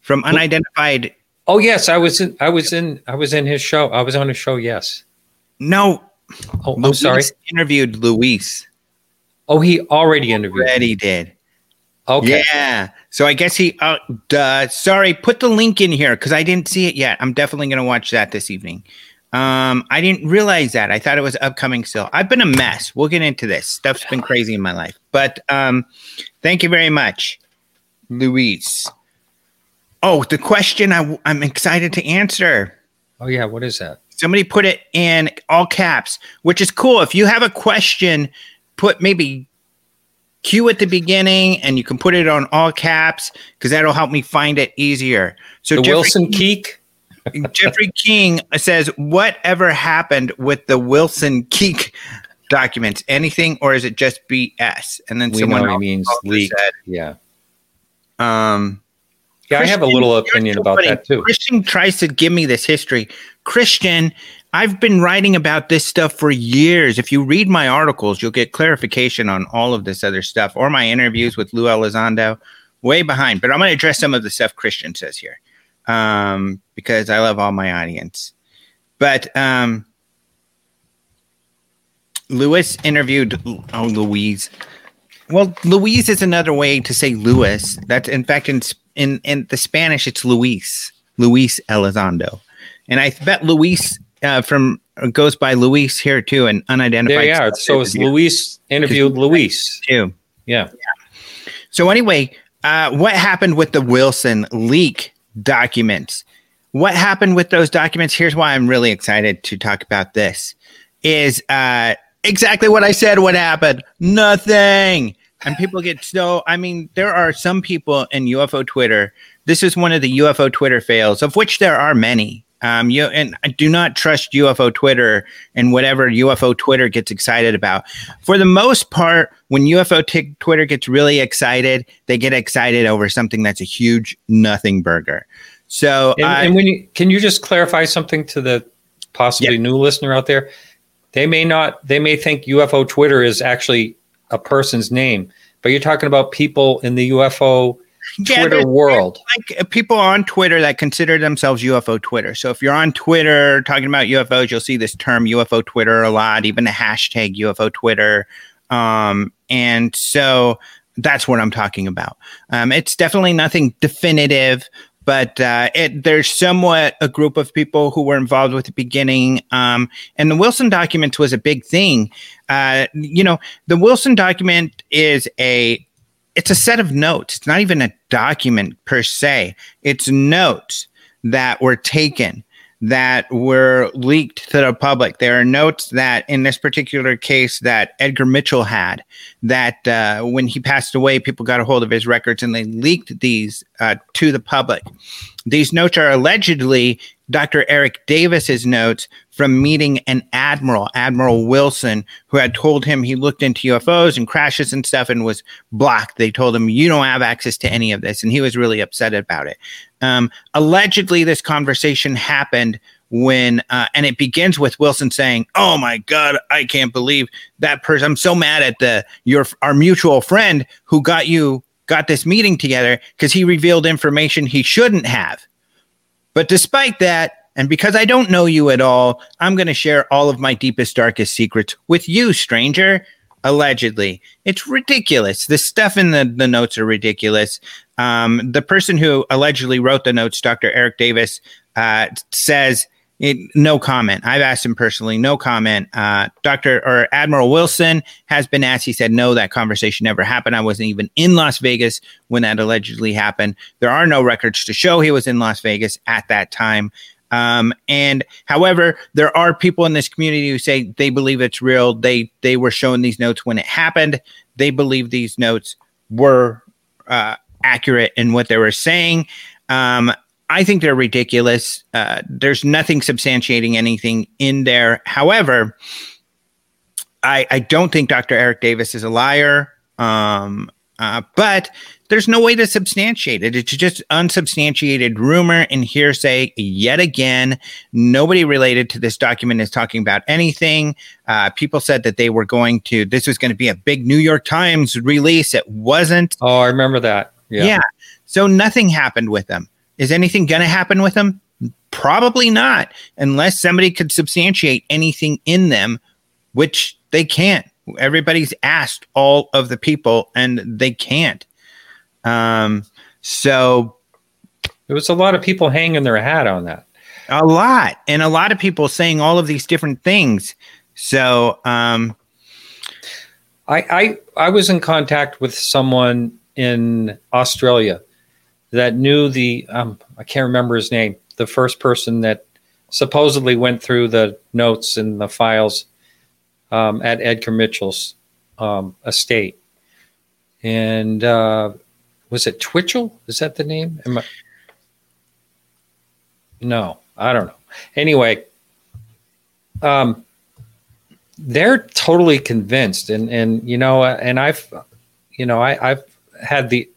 from unidentified. Oh yes, I was in. I was in. I was in his show. I was on his show. Yes. No. Oh, Luis I'm sorry. Interviewed Luis. Oh, he already interviewed. Already did. Okay. Yeah. So I guess he. Uh, duh, sorry. Put the link in here because I didn't see it yet. I'm definitely going to watch that this evening. Um, I didn't realize that. I thought it was upcoming still. I've been a mess. We'll get into this. Stuff's been crazy in my life. But um, thank you very much, Louise. Oh, the question I, I'm excited to answer. Oh, yeah. What is that? Somebody put it in all caps, which is cool. If you have a question, put maybe Q at the beginning and you can put it on all caps because that'll help me find it easier. So, the Jeffrey, Wilson Keek Jeffrey King says, "Whatever happened with the Wilson Keek documents? Anything, or is it just BS?" And then we someone he means leak. Said, yeah. Um. Yeah, Christian, I have a little opinion about that too. Christian tries to give me this history. Christian, I've been writing about this stuff for years. If you read my articles, you'll get clarification on all of this other stuff or my interviews with Lou Elizondo. Way behind, but I'm going to address some of the stuff Christian says here um, because I love all my audience. But um, Lewis interviewed oh Louise. Well, Louise is another way to say Lewis. That's in fact in in in the Spanish it's Luis Luis Elizondo, and I bet Luis uh, from goes by Luis here too, and unidentified. There you are. So it's Luis interviewed Luis too. Yeah. yeah. So anyway, uh, what happened with the Wilson leak documents. What happened with those documents? Here's why I'm really excited to talk about this. Is uh, exactly what I said. What happened? Nothing. And people get so. I mean, there are some people in UFO Twitter. This is one of the UFO Twitter fails, of which there are many. Um, you and I do not trust UFO Twitter and whatever UFO Twitter gets excited about. For the most part, when UFO t- Twitter gets really excited, they get excited over something that's a huge nothing burger. So, and, I, and when you can you just clarify something to the possibly new listener out there? They may not. They may think UFO Twitter is actually a person's name, but you're talking about people in the UFO Twitter yeah, world. Like uh, people on Twitter that consider themselves UFO Twitter. So if you're on Twitter talking about UFOs, you'll see this term UFO Twitter a lot, even the hashtag UFO Twitter. Um, and so that's what I'm talking about. Um, it's definitely nothing definitive, but uh, it, there's somewhat a group of people who were involved with the beginning. Um, and the Wilson document was a big thing. Uh, you know, the Wilson document is a it's a set of notes. It's not even a document per se. It's notes that were taken that were leaked to the public. There are notes that, in this particular case, that Edgar Mitchell had. That uh, when he passed away, people got a hold of his records and they leaked these uh, to the public. These notes are allegedly Dr. Eric Davis's notes from meeting an admiral, Admiral Wilson, who had told him he looked into UFOs and crashes and stuff and was blocked. They told him, You don't have access to any of this. And he was really upset about it. Um, allegedly, this conversation happened when, uh, and it begins with Wilson saying, Oh my God, I can't believe that person. I'm so mad at the, your, our mutual friend who got you, got this meeting together because he revealed information he shouldn't have. But despite that, and because I don't know you at all, I'm going to share all of my deepest, darkest secrets with you, stranger. Allegedly. It's ridiculous. The stuff in the, the notes are ridiculous. Um, the person who allegedly wrote the notes, Dr. Eric Davis, uh, says it, no comment. I've asked him personally, no comment. Uh, Dr. or Admiral Wilson has been asked. He said, no, that conversation never happened. I wasn't even in Las Vegas when that allegedly happened. There are no records to show he was in Las Vegas at that time. Um, and however, there are people in this community who say they believe it's real. They they were shown these notes when it happened. They believe these notes were uh, accurate in what they were saying. Um, I think they're ridiculous. Uh, there's nothing substantiating anything in there. However, I, I don't think Dr. Eric Davis is a liar. Um, uh, but there's no way to substantiate it. It's just unsubstantiated rumor and hearsay yet again. Nobody related to this document is talking about anything. Uh, people said that they were going to, this was going to be a big New York Times release. It wasn't. Oh, I remember that. Yeah. yeah. So nothing happened with them. Is anything going to happen with them? Probably not, unless somebody could substantiate anything in them, which they can't. Everybody's asked all of the people, and they can't. Um, so there was a lot of people hanging their hat on that. A lot, and a lot of people saying all of these different things. So, um, I, I I was in contact with someone in Australia that knew the um, I can't remember his name, the first person that supposedly went through the notes and the files um, at Edgar Mitchell's um, estate. And uh, was it Twitchell? Is that the name? I- no, I don't know. Anyway, um, they're totally convinced, and and you know, and I've, you know, I, I've had the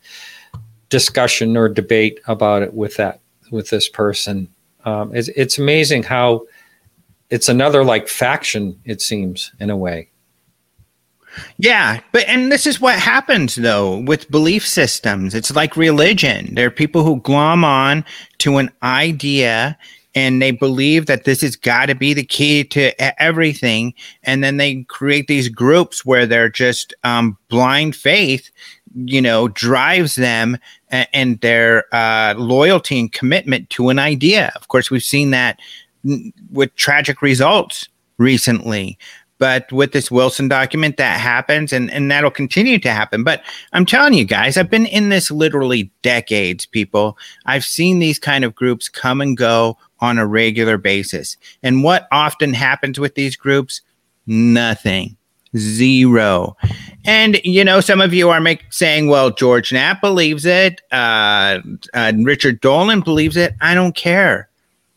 discussion or debate about it with that with this person. Um, it's, it's amazing how it's another like faction. It seems in a way. Yeah, but and this is what happens though with belief systems. It's like religion. There are people who glom on to an idea and they believe that this has got to be the key to everything and then they create these groups where they're just um, blind faith you know drives them and, their uh, loyalty and commitment to an idea of course we've seen that with tragic results recently but with this Wilson document, that happens and, and that'll continue to happen. But I'm telling you guys, I've been in this literally decades, people. I've seen these kind of groups come and go on a regular basis. And what often happens with these groups? Nothing. Zero. And you know, some of you are make, saying, "Well, George Knapp believes it. Uh, uh, Richard Dolan believes it." I don't care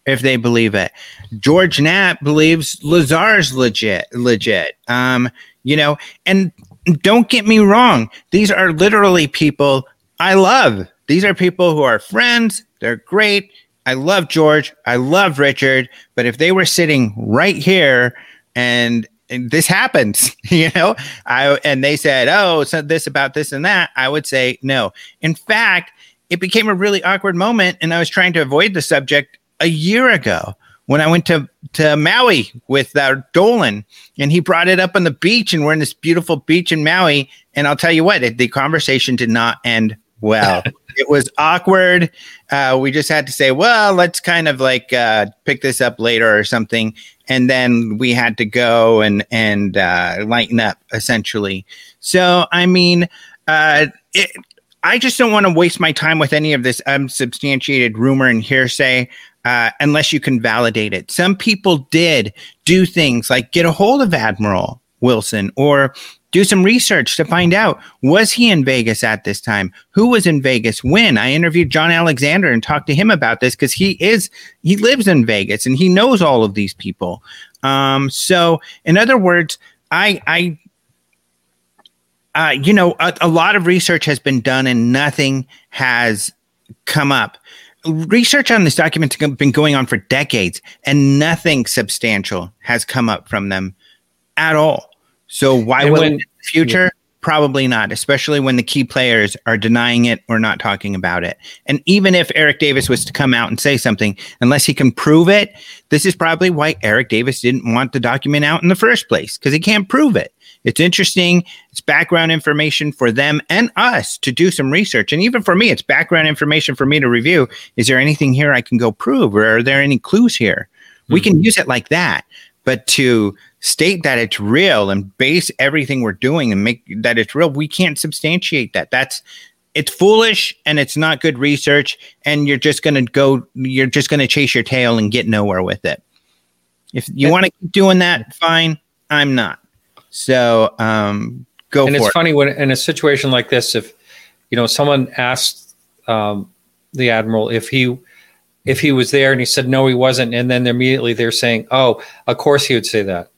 if they believe it. George Knapp believes Lazar's legit. Legit. Um, you know, and don't get me wrong; these are literally people I love. These are people who are friends. They're great. I love George. I love Richard. But if they were sitting right here and this happens, you know. I and they said, "Oh, so this about this and that." I would say no. In fact, it became a really awkward moment, and I was trying to avoid the subject a year ago when I went to to Maui with uh, Dolan, and he brought it up on the beach, and we're in this beautiful beach in Maui. And I'll tell you what, it, the conversation did not end well. it was awkward. Uh, we just had to say, well, let's kind of like uh, pick this up later or something, and then we had to go and and uh, lighten up essentially. So I mean, uh, it, I just don't want to waste my time with any of this unsubstantiated rumor and hearsay. Uh, unless you can validate it. Some people did do things like get a hold of Admiral Wilson or do some research to find out was he in Vegas at this time? Who was in Vegas when? I interviewed John Alexander and talked to him about this because he is he lives in Vegas and he knows all of these people. Um, so, in other words, I I uh, you know a, a lot of research has been done and nothing has come up. Research on this document has been going on for decades, and nothing substantial has come up from them at all. So why will in the future? Yeah. Probably not, especially when the key players are denying it or not talking about it. And even if Eric Davis was to come out and say something, unless he can prove it, this is probably why Eric Davis didn't want the document out in the first place because he can't prove it. It's interesting. It's background information for them and us to do some research. And even for me, it's background information for me to review. Is there anything here I can go prove? Or are there any clues here? Mm-hmm. We can use it like that. But to state that it's real and base everything we're doing and make that it's real, we can't substantiate that. That's it's foolish and it's not good research and you're just going to go you're just going to chase your tail and get nowhere with it. If you want to keep doing that, fine. I'm not. So, um go and it's it. funny when in a situation like this if you know someone asked um, the admiral if he if he was there and he said no he wasn't and then immediately they're saying oh of course he would say that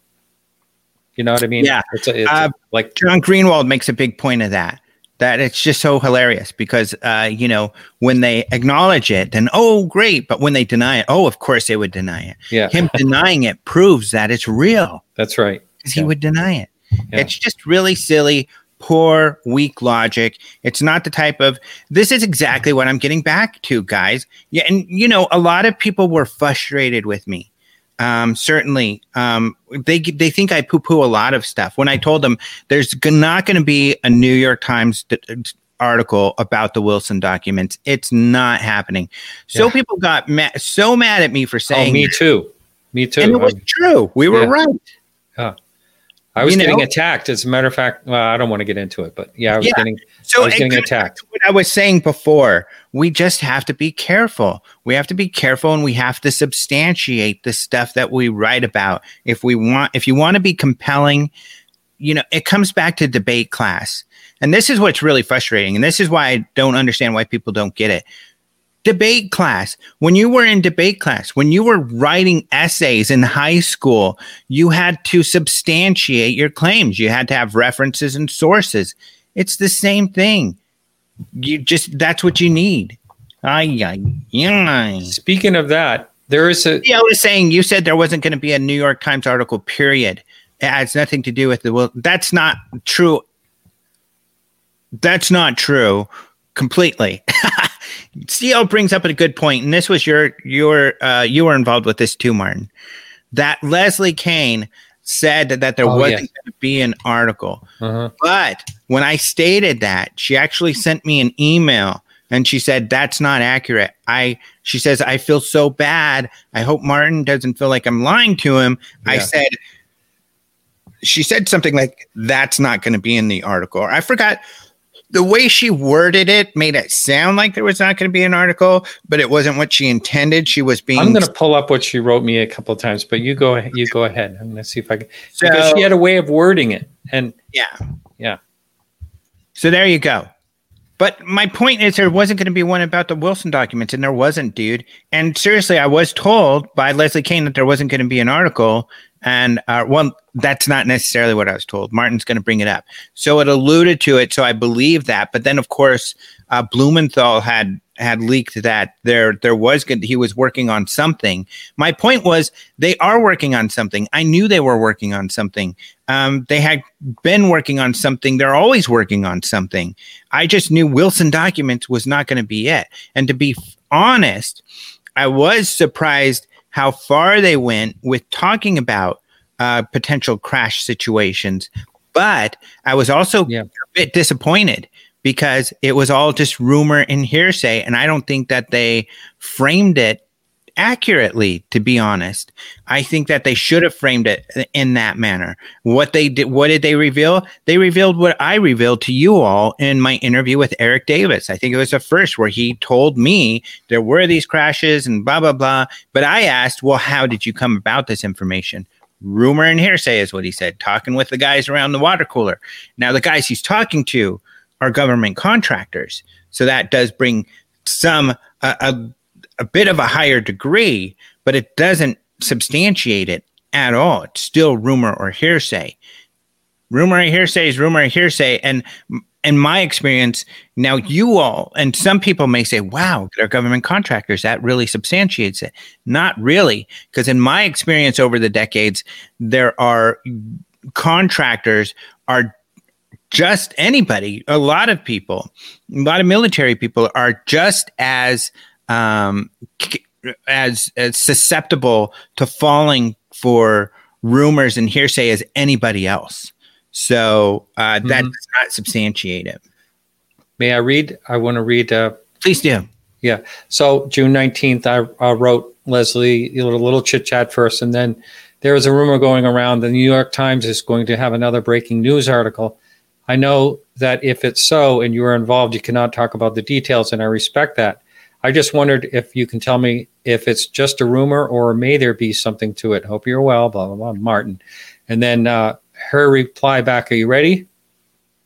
you know what I mean? Yeah. It's, a, it's uh, a, like John Greenwald makes a big point of that. That it's just so hilarious because uh, you know when they acknowledge it, then oh great, but when they deny it, oh of course they would deny it. Yeah, him denying it proves that it's real. That's right. Because yeah. he would deny it. Yeah. It's just really silly, poor, weak logic. It's not the type of. This is exactly what I'm getting back to, guys. Yeah, and you know a lot of people were frustrated with me um, certainly, um, they they think I poo poo a lot of stuff. When I told them there's not going to be a New York Times d- article about the Wilson documents, it's not happening. So yeah. people got ma- so mad at me for oh, saying, oh, "Me too, me too," and it was true. We were yeah. right. Yeah. I was you getting know? attacked. As a matter of fact, well, I don't want to get into it, but yeah, I was yeah. getting so I was getting attacked. What I was saying before, we just have to be careful. We have to be careful, and we have to substantiate the stuff that we write about. If we want, if you want to be compelling, you know, it comes back to debate class, and this is what's really frustrating, and this is why I don't understand why people don't get it debate class. When you were in debate class, when you were writing essays in high school, you had to substantiate your claims. You had to have references and sources. It's the same thing. You just that's what you need. Ay, ay, ay. Speaking of that, there is a. Yeah, I was saying you said there wasn't going to be a New York Times article. Period. It has nothing to do with the. Well, that's not true. That's not true completely. CL brings up a good point, and this was your your uh, you were involved with this too, Martin. That Leslie Kane said that, that there oh, wasn't yes. going to be an article, uh-huh. but when I stated that, she actually sent me an email and she said that's not accurate. I she says I feel so bad. I hope Martin doesn't feel like I'm lying to him. Yeah. I said she said something like that's not going to be in the article. I forgot the way she worded it made it sound like there was not going to be an article, but it wasn't what she intended. She was being. I'm going to pull up what she wrote me a couple of times, but you go. You go ahead. I'm going to see if I can. So, because she had a way of wording it, and yeah, yeah. So there you go. But my point is, there wasn't going to be one about the Wilson documents, and there wasn't, dude. And seriously, I was told by Leslie Kane that there wasn't going to be an article, and uh, well, that's not necessarily what I was told. Martin's going to bring it up. So it alluded to it. So I believe that. But then, of course, uh, Blumenthal had had leaked that there there was good he was working on something. My point was they are working on something. I knew they were working on something. Um, they had been working on something. They're always working on something. I just knew Wilson Documents was not going to be it. And to be honest, I was surprised how far they went with talking about uh, potential crash situations. But I was also yeah. a bit disappointed because it was all just rumor and hearsay. And I don't think that they framed it accurately to be honest. I think that they should have framed it in that manner. What they did what did they reveal? They revealed what i revealed to you all in my interview with eric davis. I think it was the first where he told me there were these crashes and blah blah blah. But i asked well how did you come about this information? Rumor and hearsay is what he said talking with the guys around the water cooler. Now the guys he's talking to are government contractors so that does bring some uh, a, a bit of a higher degree but it doesn't substantiate it at all it's still rumor or hearsay rumor or hearsay is rumor or hearsay and in my experience, now you all and some people may say, wow, they're government contractors. That really substantiates it. Not really, because in my experience over the decades, there are contractors are just anybody, a lot of people, a lot of military people are just as um, as, as susceptible to falling for rumors and hearsay as anybody else. So uh, mm-hmm. that does not substantiate it. May I read? I want to read. Uh, Please do. Yeah. So June 19th, I, I wrote Leslie a little, little chit chat first, and then there was a rumor going around the New York Times is going to have another breaking news article. I know that if it's so and you are involved, you cannot talk about the details, and I respect that. I just wondered if you can tell me if it's just a rumor or may there be something to it. Hope you're well, blah, blah, blah. Martin. And then uh, her reply back, Are you ready?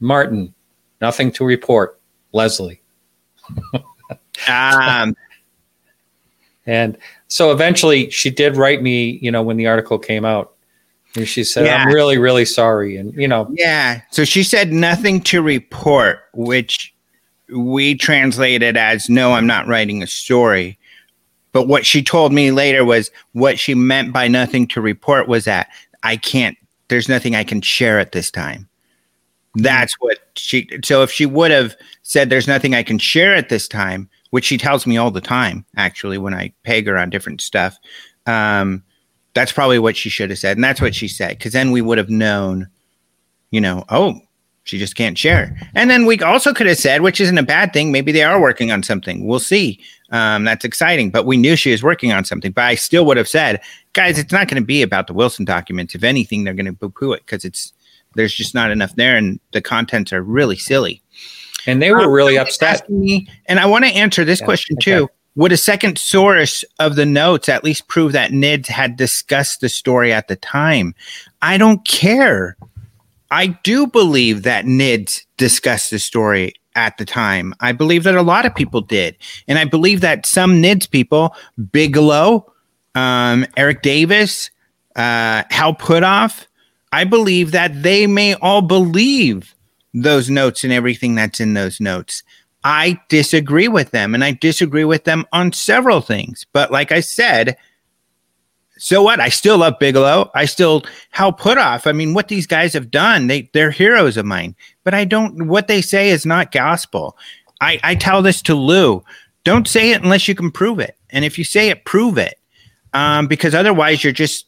Martin, nothing to report. Leslie. um, and so eventually she did write me, you know, when the article came out. And she said, yeah. I'm really, really sorry. And, you know. Yeah. So she said nothing to report, which we translated as no, I'm not writing a story. But what she told me later was what she meant by nothing to report was that I can't there's nothing I can share at this time. That's what she. So if she would have said, "There's nothing I can share at this time," which she tells me all the time, actually, when I peg her on different stuff, um, that's probably what she should have said, and that's what she said, because then we would have known, you know, oh, she just can't share. And then we also could have said, which isn't a bad thing, maybe they are working on something. We'll see. Um, that's exciting. But we knew she was working on something. But I still would have said, guys, it's not going to be about the Wilson documents. If anything, they're going to poo poo it because it's there's just not enough there, and the contents are really silly. And they were um, really upset. Me, and I want to answer this yeah, question okay. too. Would a second source of the notes at least prove that NIDS had discussed the story at the time? I don't care. I do believe that NIDS discussed the story at the time. I believe that a lot of people did. And I believe that some NIDS people, Bigelow, um, Eric Davis, uh, Hal Puthoff, I believe that they may all believe those notes and everything that's in those notes. I disagree with them, and I disagree with them on several things. But like I said, so what? I still love Bigelow. I still Hal Puthoff. I mean, what these guys have done, they they're heroes of mine. But I don't. What they say is not gospel. I I tell this to Lou. Don't say it unless you can prove it. And if you say it, prove it. Um, because otherwise, you're just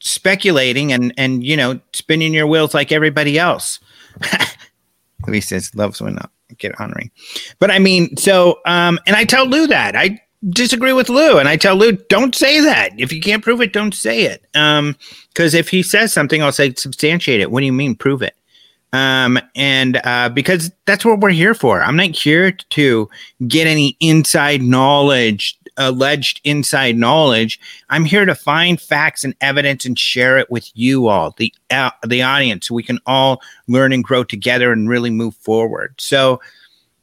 speculating and and you know spinning your wheels like everybody else. Louis says loves when I get honoring, but I mean, so um, and I tell Lou that I disagree with Lou, and I tell Lou, don't say that. If you can't prove it, don't say it. Um, because if he says something, I'll say substantiate it. What do you mean, prove it? Um, and uh, because that's what we're here for. I'm not here to get any inside knowledge, alleged inside knowledge. I'm here to find facts and evidence and share it with you all, the uh, the audience, so we can all learn and grow together and really move forward. So,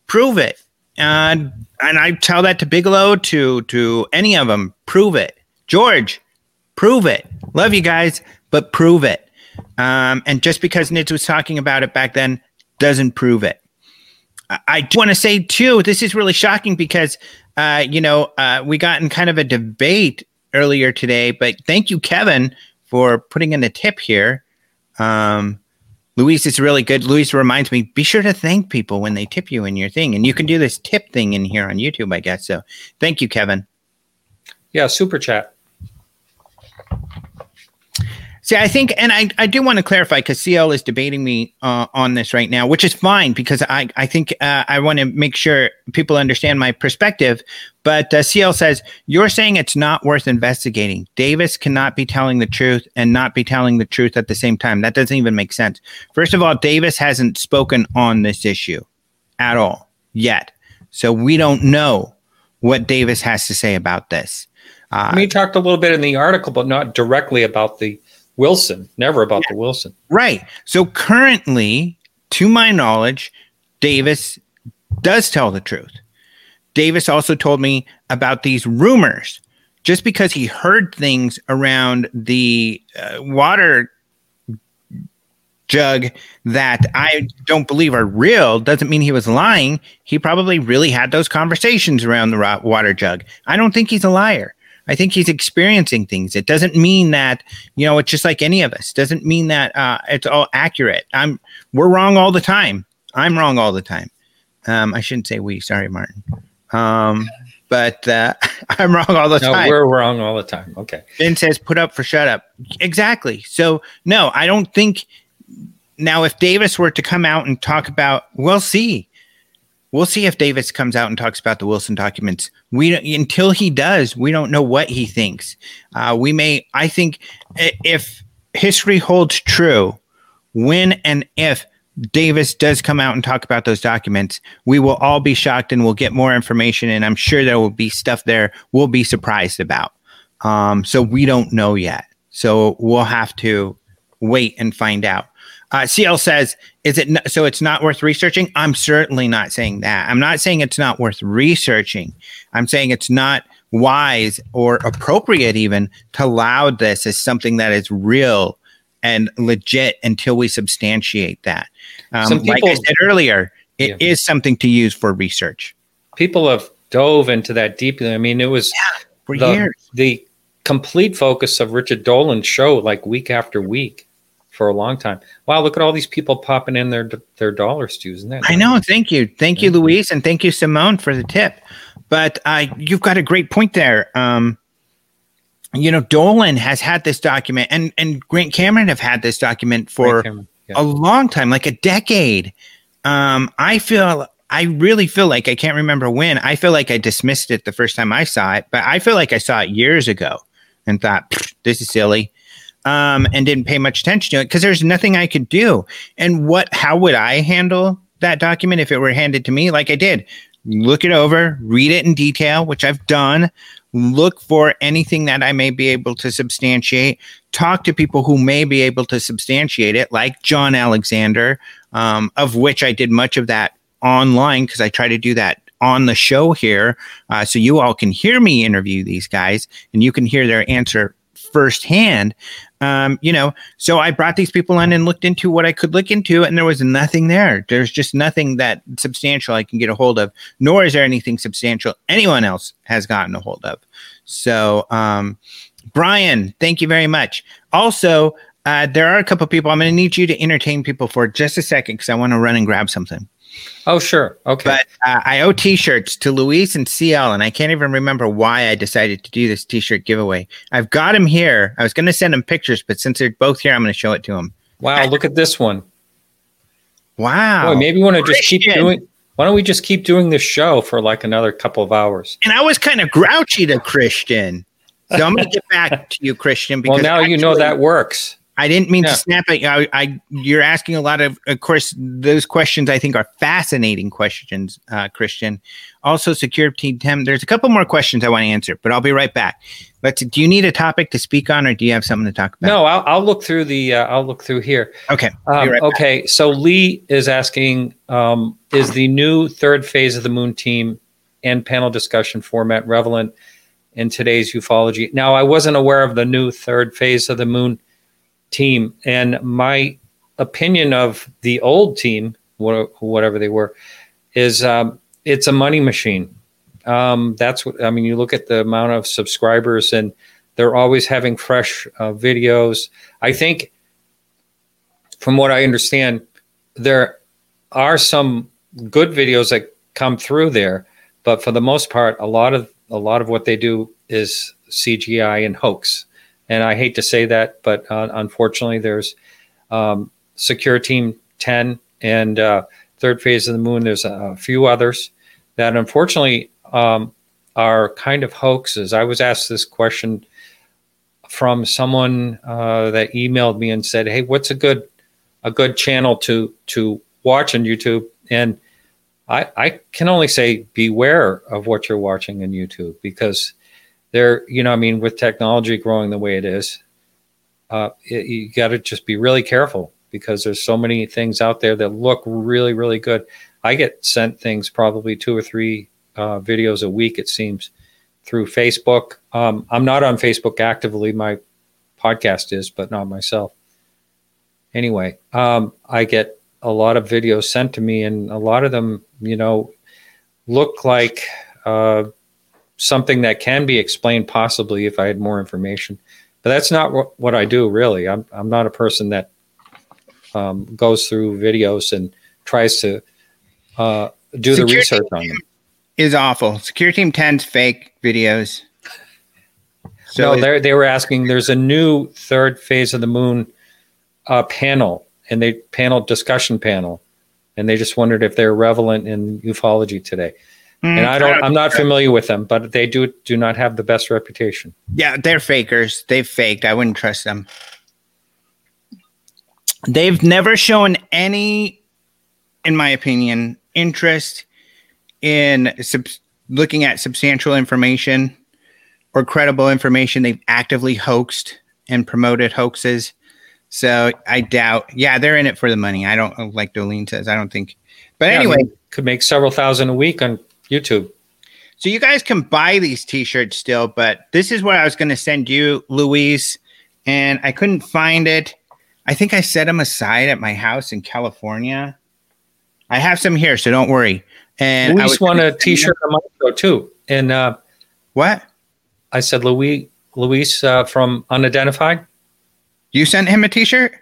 prove it and and I tell that to Bigelow, to to any of them, prove it. George, prove it. Love you guys, but prove it. Um, and just because NIDS was talking about it back then doesn't prove it. I do want to say too, this is really shocking because, uh, you know, uh, we got in kind of a debate earlier today, but thank you, Kevin, for putting in a tip here. Um, Luis is really good. Luis reminds me, be sure to thank people when they tip you in your thing. And you can do this tip thing in here on YouTube, I guess. So thank you, Kevin. Yeah, super chat. See, I think, and I, I do want to clarify because CL is debating me uh, on this right now, which is fine because I, I think uh, I want to make sure people understand my perspective. But uh, CL says, You're saying it's not worth investigating. Davis cannot be telling the truth and not be telling the truth at the same time. That doesn't even make sense. First of all, Davis hasn't spoken on this issue at all yet. So we don't know what Davis has to say about this. Uh, he talked a little bit in the article, but not directly about the Wilson, never about yeah. the Wilson. Right. So currently, to my knowledge, Davis does tell the truth. Davis also told me about these rumors. Just because he heard things around the uh, water jug that I don't believe are real doesn't mean he was lying. He probably really had those conversations around the water jug. I don't think he's a liar. I think he's experiencing things. It doesn't mean that you know it's just like any of us. Doesn't mean that uh, it's all accurate. I'm we're wrong all the time. I'm wrong all the time. Um, I shouldn't say we. Sorry, Martin. Um, but uh, I'm wrong all the no, time. We're wrong all the time. Okay. Ben says, "Put up for shut up." Exactly. So no, I don't think. Now, if Davis were to come out and talk about, we'll see we'll see if Davis comes out and talks about the Wilson documents. We until he does, we don't know what he thinks. Uh, we may, I think, if history holds true, when and if Davis does come out and talk about those documents, we will all be shocked and we'll get more information. And I'm sure there will be stuff there we'll be surprised about. Um, so we don't know yet. So we'll have to wait and find out. Uh, CL says, "Is it n- so? It's not worth researching." I'm certainly not saying that. I'm not saying it's not worth researching. I'm saying it's not wise or appropriate even to laud this as something that is real and legit until we substantiate that. Um, people, like I said earlier, it yeah. is something to use for research. People have dove into that deeply. I mean, it was yeah, for the, years. the complete focus of Richard Dolan's show, like week after week for a long time. Wow, look at all these people popping in their their dollars too, isn't that? I know. Thank you, thank you, Louise, and thank you, Simone, for the tip. But uh, you've got a great point there. Um, you know, Dolan has had this document, and and Grant Cameron have had this document for yeah. a long time, like a decade. Um, I feel. I really feel like I can't remember when. I feel like I dismissed it the first time I saw it, but I feel like I saw it years ago and thought, this is silly um, and didn't pay much attention to it because there's nothing I could do. And what, how would I handle that document if it were handed to me? Like I did, look it over, read it in detail, which I've done. Look for anything that I may be able to substantiate. Talk to people who may be able to substantiate it, like John Alexander, um, of which I did much of that online because I try to do that on the show here. Uh, so you all can hear me interview these guys and you can hear their answer firsthand. Um, you know, so I brought these people in and looked into what I could look into, and there was nothing there. There's just nothing that substantial I can get a hold of, nor is there anything substantial anyone else has gotten a hold of. So, um, Brian, thank you very much. Also, uh, there are a couple people. I'm going to need you to entertain people for just a second because I want to run and grab something. Oh, sure. Okay. But uh, I owe t-shirts to Luis and CL, and I can't even remember why I decided to do this t-shirt giveaway. I've got them here. I was going to send them pictures, but since they're both here, I'm going to show it to them. Wow! I, look at this one. Wow. Boy, maybe we want to just keep doing. Why don't we just keep doing this show for like another couple of hours? And I was kind of grouchy to Christian, so I'm going to get back to you, Christian. Because well, now actually, you know that works. I didn't mean yeah. to snap at you. I, I, you're asking a lot of, of course, those questions I think are fascinating questions, uh, Christian. Also, security Tim. There's a couple more questions I want to answer, but I'll be right back. Let's. Do you need a topic to speak on, or do you have something to talk about? No, I'll, I'll look through the. Uh, I'll look through here. Okay. Um, right okay. Back. So Lee is asking: um, Is the new third phase of the Moon team and panel discussion format relevant in today's ufology? Now, I wasn't aware of the new third phase of the Moon team. And my opinion of the old team, whatever they were, is um, it's a money machine. Um, that's what I mean. You look at the amount of subscribers, and they're always having fresh uh, videos. I think, from what I understand, there are some good videos that come through there, but for the most part, a lot of a lot of what they do is CGI and hoax. And I hate to say that, but uh, unfortunately, there's um, Secure Team 10 and uh, Third Phase of the Moon. There's a, a few others that unfortunately um, are kind of hoaxes. I was asked this question from someone uh, that emailed me and said, "Hey, what's a good a good channel to to watch on YouTube?" And I, I can only say beware of what you're watching on YouTube because there, you know, I mean, with technology growing the way it is, uh, it, you got to just be really careful because there's so many things out there that look really, really good. I get sent things probably two or three uh, videos a week, it seems, through Facebook. Um, I'm not on Facebook actively. My podcast is, but not myself. Anyway, um, I get a lot of videos sent to me, and a lot of them, you know, look like uh, something that can be explained possibly if I had more information. But that's not what, what I do really. I'm I'm not a person that um, goes through videos and tries to uh, do Security the research on them. Is awful. Secure Team 10's fake videos. So no, they they were asking. There's a new third phase of the moon uh, panel, and they panel discussion panel, and they just wondered if they're relevant in ufology today. Mm, and I don't, I'm not familiar with them, but they do do not have the best reputation. Yeah, they're fakers. They've faked. I wouldn't trust them. They've never shown any, in my opinion, interest in sub- looking at substantial information or credible information. They've actively hoaxed and promoted hoaxes. So I doubt. Yeah, they're in it for the money. I don't like Dolene says. I don't think. But yeah, anyway, could make several thousand a week on YouTube. So you guys can buy these T-shirts still, but this is what I was going to send you, Louise, and I couldn't find it. I think I set them aside at my house in California. I have some here, so don't worry. And Louise won a T-shirt on my show too. And uh, what? I said, Louis, Luis uh, from Unidentified. You sent him a T-shirt.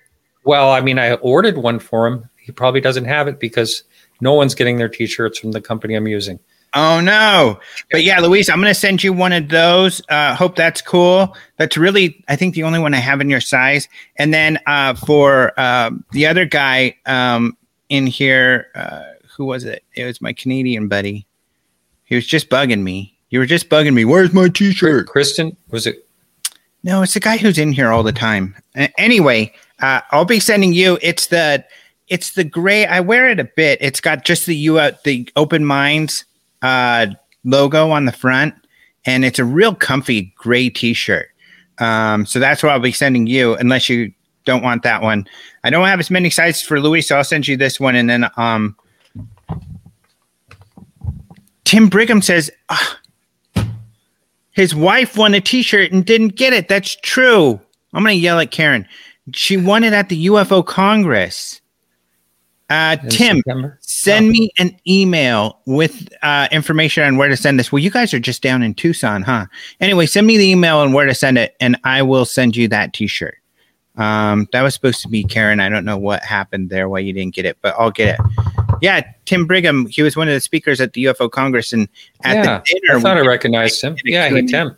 Well, I mean, I ordered one for him. He probably doesn't have it because no one's getting their T-shirts from the company I'm using. Oh no! But yeah, Luis, I'm gonna send you one of those. Uh, hope that's cool. That's really, I think, the only one I have in your size. And then uh, for uh, the other guy um, in here, uh, who was it? It was my Canadian buddy. He was just bugging me. You were just bugging me. Where's my T-shirt? Kristen, was it? No, it's the guy who's in here all the time. anyway, uh, I'll be sending you. It's the it's the gray. I wear it a bit. It's got just the you out the open minds uh, logo on the front, and it's a real comfy gray T-shirt. Um, so that's what I'll be sending you, unless you don't want that one. I don't have as many sizes for Louis, so I'll send you this one, and then um, Tim Brigham says ah, his wife won a T-shirt and didn't get it. That's true. I'm gonna yell at Karen. She won it at the UFO Congress. Uh, Tim, September? send oh. me an email with uh, information on where to send this. Well, you guys are just down in Tucson, huh? Anyway, send me the email and where to send it, and I will send you that T-shirt. Um, that was supposed to be Karen. I don't know what happened there, why you didn't get it, but I'll get it. Yeah, Tim Brigham. He was one of the speakers at the UFO Congress, and at yeah, the dinner, I thought I recognized him. Yeah, hey Tim.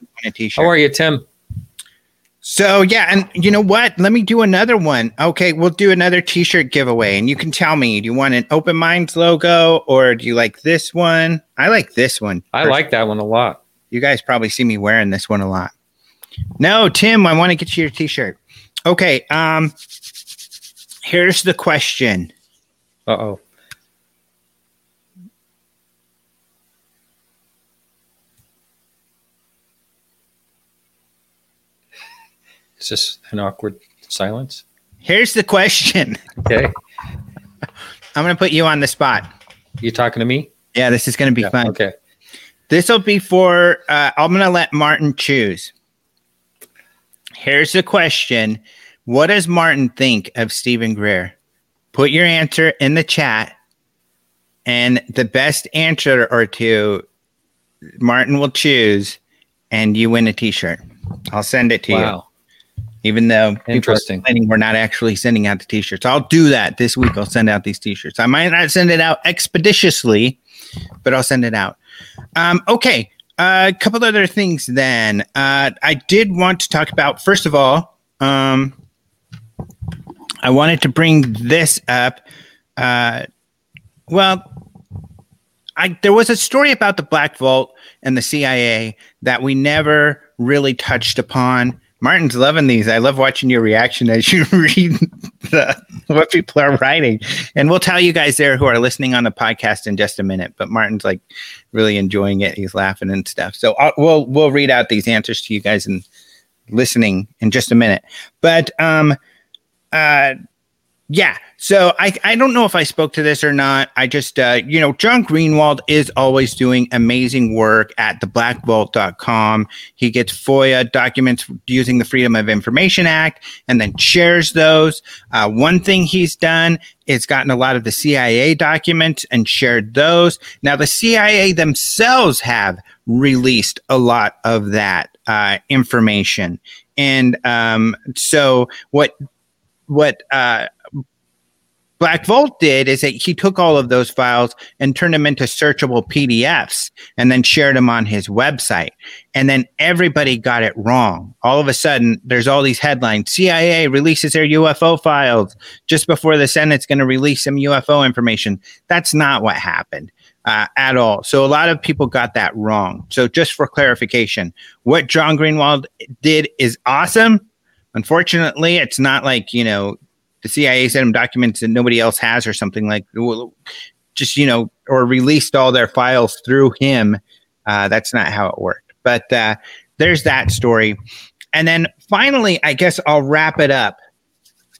How are you, Tim? So yeah, and you know what? Let me do another one. Okay, we'll do another T-shirt giveaway, and you can tell me: do you want an Open Minds logo, or do you like this one? I like this one. I like that one a lot. You guys probably see me wearing this one a lot. No, Tim, I want to get you your T-shirt. Okay, um, here's the question. Uh oh. Is this an awkward silence? Here's the question. Okay. I'm going to put you on the spot. You talking to me? Yeah, this is going to be yeah, fun. Okay. This will be for, uh, I'm going to let Martin choose. Here's the question What does Martin think of Steven Greer? Put your answer in the chat and the best answer or two, Martin will choose, and you win a T-shirt. I'll send it to wow. you. Even though interesting, we're not actually sending out the T-shirts. I'll do that this week. I'll send out these T-shirts. I might not send it out expeditiously, but I'll send it out. Um, okay, uh, a couple other things. Then uh, I did want to talk about. First of all, um, I wanted to bring this up. Uh, well, I there was a story about the Black Vault and the CIA that we never really touched upon. Martin's loving these. I love watching your reaction as you read the, what people are writing. And we'll tell you guys there who are listening on the podcast in just a minute. But Martin's like really enjoying it. He's laughing and stuff. So I'll, we'll we'll read out these answers to you guys and listening in just a minute. But um, uh, yeah. So I, I don't know if I spoke to this or not. I just, uh, you know, John Greenewald is always doing amazing work at theblackvault.com. He gets FOIA documents using the Freedom of Information Act and then shares those. Uh, one thing he's done is gotten a lot of the CIA documents and shared those. Now, the CIA themselves have released a lot of that uh, information. And um, so what what uh, Black Vault did is that he took all of those files and turned them into searchable PDFs and then shared them on his website. And then everybody got it wrong. All of a sudden, there's all these headlines CIA releases their UFO files just before the Senate's going to release some UFO information. That's not what happened. Uh, at all. So a lot of people got that wrong. So just for clarification, what John Greenewald did is awesome. Unfortunately, it's not like, you know, the CIA sent them documents that nobody else has or something like just you know or released all their files through him. Uh, that's not how it worked. But uh, there's that story. And then finally i guess i'll wrap it up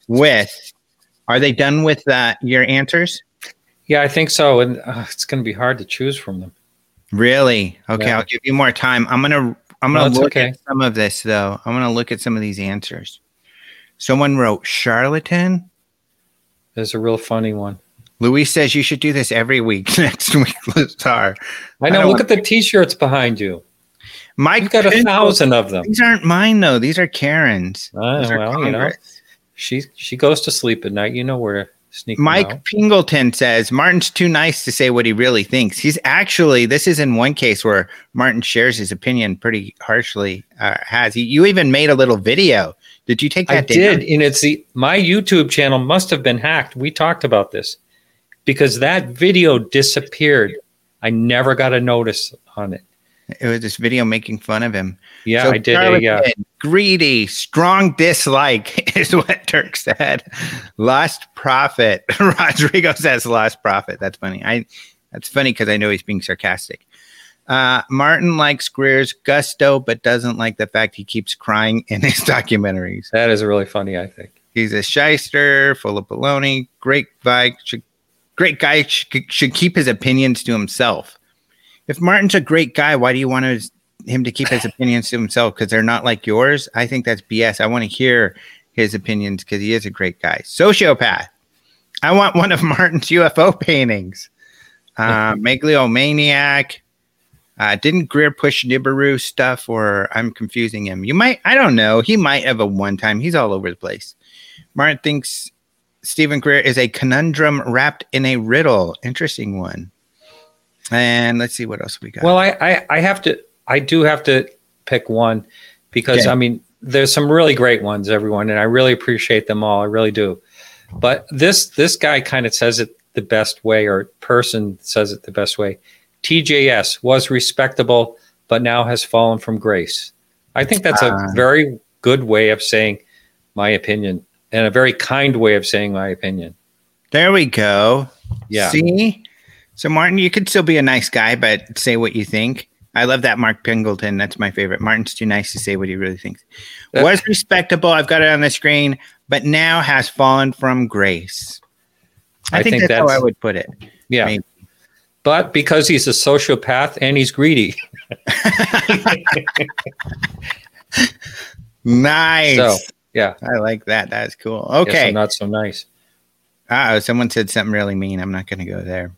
with are they done with uh, your answers? Yeah i think so. And uh, it's going to be hard to choose from them. Really? Okay yeah. i'll give you more time. I'm going to i'm going to no, look okay. at some of this though. I'm going to look at some of these answers Someone wrote charlatan. There's a real funny one. Luis says you should do this every week next week, Lazar. I know. I look at the T-shirts behind you. Mike You've got a thousand of them. These aren't mine though. These are Karen's. Uh, These well, you know, she she goes to sleep at night. You know where sneak. Mike. Pingleton says Martin's too nice to say what he really thinks. He's actually. This is in one case where Martin shares his opinion pretty harshly. Uh, has he? You even made a little video did you take that? I did, and it's the my YouTube channel must have been hacked. We talked about this because that video disappeared. I never got a notice on it. It was this video making fun of him. Yeah, so I did. Uh, yeah, greedy, strong dislike is what Turk said. Lost profit. Rodrigo says lost profit. That's funny. I. That's funny because I know he's being sarcastic. Uh, Martin likes Greer's gusto, but doesn't like the fact he keeps crying in his documentaries. That is really funny, I think. He's a shyster, full of baloney. Great guy, should, great guy should, should keep his opinions to himself. If Martin's a great guy, why do you want to, him to keep his opinions to himself? Because they're not like yours. I think that's BS. I want to hear his opinions because he is a great guy. Sociopath. I want one of Martin's UFO paintings. Uh, Megalomaniac. Uh, didn't Greer push Nibiru stuff, or I'm confusing him? You might, I don't know. He might have a one time. He's all over the place. Martin thinks Steven Greer is a conundrum wrapped in a riddle. Interesting one. And let's see what else we got. Well, I, I, I have to, I do have to pick one because okay. I mean, there's some really great ones, everyone, and I really appreciate them all. I really do. But this, this guy kind of says it the best way, or person says it the best way. TJS was respectable, but now has fallen from grace. I think that's a uh, very good way of saying my opinion and a very kind way of saying my opinion. There we go. Yeah. See? So, Martin, you could still be a nice guy, but say what you think. I love that Mark Pingleton. That's my favorite. Martin's too nice to say what he really thinks. Was respectable. I've got it on the screen, but now has fallen from grace. I, I think, think, that's, that's, how I would put it. Yeah. Maybe but because he's a sociopath and he's greedy. nice. So, yeah. I like that. That's cool. Okay. not so nice. Oh, someone said something really mean. I'm not going to go there.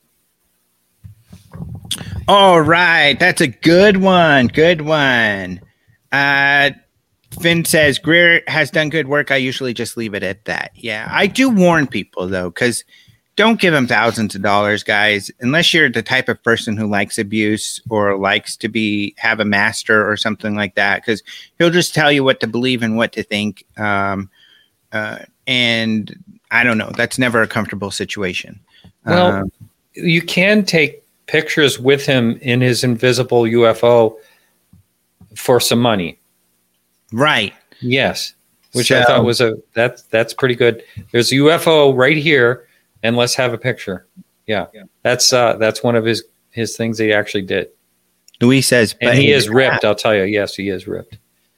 All right, that's a good one. Good one. Uh, Finn says Greer has done good work. I usually just leave it at that. Yeah, I do warn people though, because don't give him thousands of dollars, guys, unless you're the type of person who likes abuse or likes to be have a master or something like that. Because he'll just tell you what to believe and what to think. Um, uh, and I don't know. That's never a comfortable situation. Well, um, you can take pictures with him in his invisible UFO for some money. Right. Yes. Which so, I thought was a that's that's pretty good. There's a UFO right here, and let's have a picture. Yeah. yeah. That's uh that's one of his his things he actually did. Louis says and he is ripped, I'll tell you. Yes, he is ripped.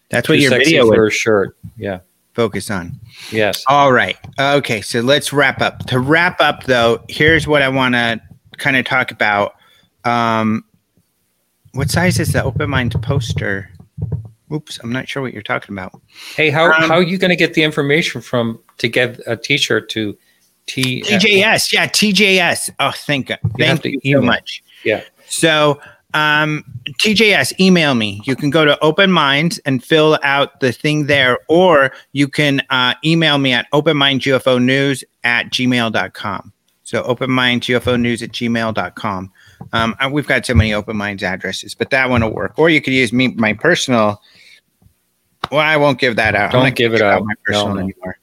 That's Too what your video for a shirt. Yeah. Focus on. Yes. All right. Okay, so let's wrap up. To wrap up though, here's what I want to kind of talk about um, what size is the Open Mind poster? Oops, I'm not sure what you're talking about. Hey, how, um, how are you going to get the information from to get a T-shirt to T TJS? Yeah, TJS. Oh, thank you, thank you so much. Yeah. So, um, TJS, email me. You can go to Open Minds and fill out the thing there, or you can uh, email me at openmindufo at gmail.com. So, openmindufo at gmail.com. Um, we've got so many open minds addresses, but that one will work. Or you could use me my personal. Well, I won't give that out. Don't give it out. My personal no, no. anymore.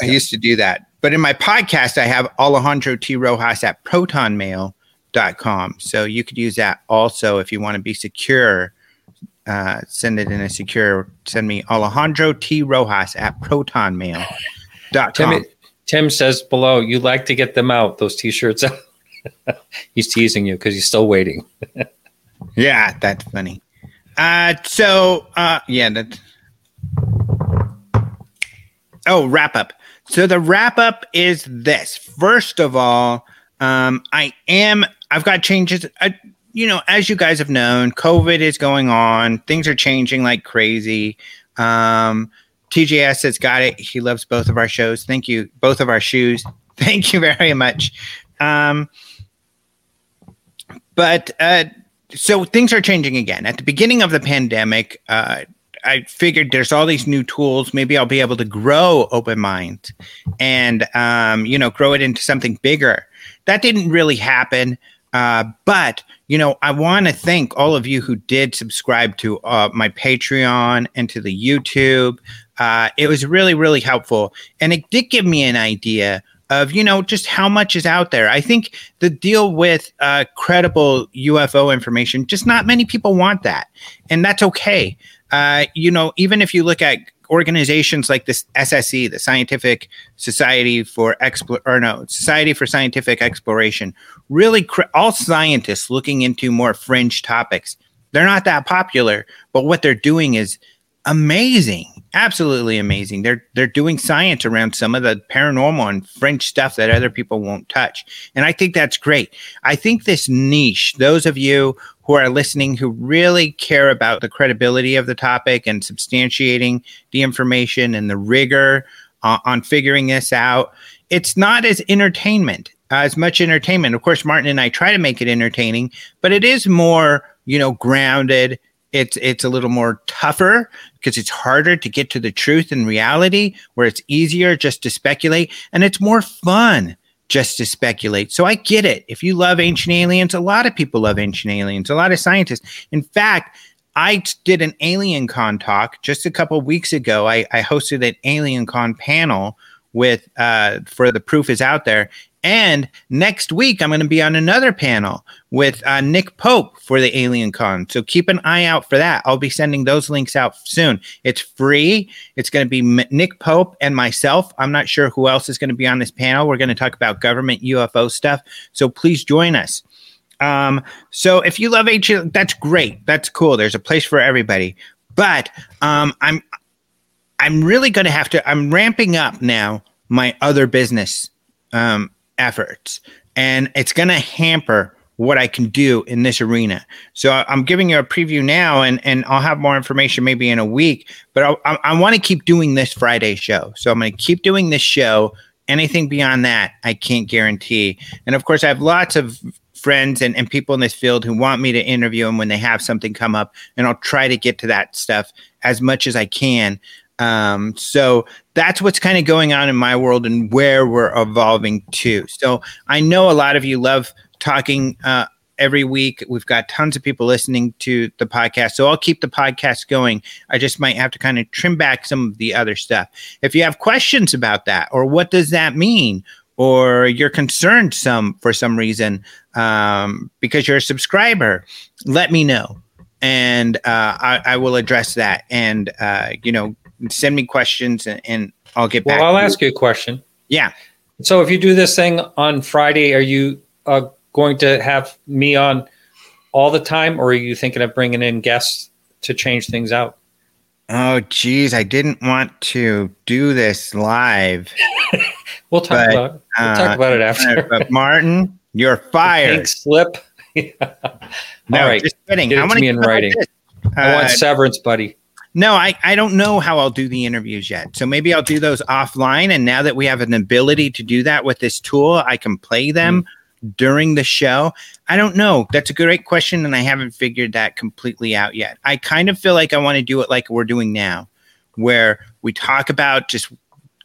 I used to do that, but in my podcast, I have Alejandro T. Rojas at protonmail.com. So you could use that also if you want to be secure. Uh, send it in a secure. Send me Alejandro T. Rojas at protonmail.com. Tim, Tim says below, you like to get them out, those t shirts out. he's teasing you because he's still waiting. yeah, that's funny. Uh, so uh, yeah, that. Oh, wrap up. So the wrap up is this. First of all, um, I am. I've got changes. I, you know, as you guys have known, COVID is going on. Things are changing like crazy. Um, TJS has got it. He loves both of our shows. Thank you. Both of our shoes. Thank you very much. Um, but uh, so things are changing again. At the beginning of the pandemic, uh, I figured there's all these new tools. Maybe I'll be able to grow Open Mind and, um, you know, grow it into something bigger. That didn't really happen. Uh, but, you know, I want to thank all of you who did subscribe to uh, my Patreon and to the YouTube. Uh, it was really, really helpful. And it did give me an idea of you know just how much is out there. I think the deal with uh, credible UFO information, just not many people want that, and that's okay. Uh, you know, even if you look at organizations like this SSE, the Scientific Society for Expl or no Society for Scientific Exploration, really cr- all scientists looking into more fringe topics. They're not that popular, but what they're doing is amazing absolutely amazing. They're they're doing science around some of the paranormal and french stuff that other people won't touch. And i think that's great. I think this niche those of you who are listening who really care about the credibility of the topic and substantiating the information and the rigor uh, on figuring this out. It's not as entertainment uh, as much entertainment. Of course martin and i try to make it entertaining but it is more you know grounded. It's it's a little more tougher because it's harder to get to the truth and reality where it's easier just to speculate and it's more fun just to speculate. So I get it. If you love ancient aliens, a lot of people love ancient aliens, a lot of scientists. In fact, I did an Alien Con talk just a couple weeks ago. I, I hosted an Alien Con panel with uh, for the proof is out there and next week, I'm going to be on another panel with uh, Nick Pope for the Alien Con. So keep an eye out for that. I'll be sending those links out soon. It's free. It's going to be M- Nick Pope and myself. I'm not sure who else is going to be on this panel. We're going to talk about government UFO stuff. So please join us. Um, so if you love ancient, that's great. That's cool. There's a place for everybody. But um, I'm I'm really going to have to. I'm ramping up now my other business um, efforts and it's going to hamper what I can do in this arena. So I'm giving you a preview now, and and I'll have more information maybe in a week. But I, I, I want to keep doing this Friday show, so I'm going to keep doing this show. Anything beyond that, I can't guarantee. And of course, I have lots of friends and, and people in this field who want me to interview them when they have something come up, and I'll try to get to that stuff as much as I can. Um, so that's what's kind of going on in my world and where we're evolving to. So I know a lot of you love talking uh, every week. We've got tons of people listening to the podcast. So I'll keep the podcast going. I just might have to kind of trim back some of the other stuff. If you have questions about that or what does that mean, or you're concerned some for some reason um, because you're a subscriber, let me know. And uh, I, I, will address that. And, uh, you know, send me questions and, and I'll get back. Well, I'll ask you a question. Yeah. So if you do this thing on Friday, are you uh, going to have me on all the time, or are you thinking of bringing in guests to change things out? Oh, geez, I didn't want to do this live. we'll talk but, about it. We'll uh, talk about it after. but Martin, you're fired. Pink slip. no, all right, just kidding. Get it I want to me in writing. I want uh, severance, buddy. No, I, I don't know how I'll do the interviews yet. So maybe I'll do those offline. And now that we have an ability to do that with this tool, I can play them mm. during the show. I don't know. That's a great question. And I haven't figured that completely out yet. I kind of feel like I want to do it like we're doing now, where we talk about just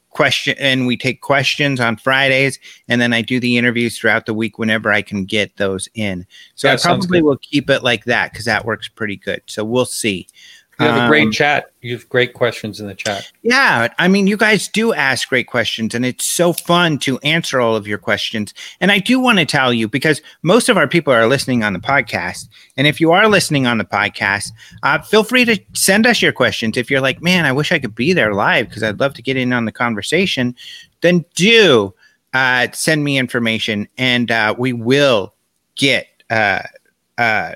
question and we take questions on Fridays and then I do the interviews throughout the week whenever I can get those in. So I probably will keep it like that because that works pretty good. So we'll see. You have a great um, chat. You have great questions in the chat. Yeah. I mean, you guys do ask great questions, and it's so fun to answer all of your questions. And I do want to tell you because most of our people are listening on the podcast. And if you are listening on the podcast, uh, feel free to send us your questions. If you're like, man, I wish I could be there live because I'd love to get in on the conversation, then do uh, send me information and uh, we will get. Uh, uh,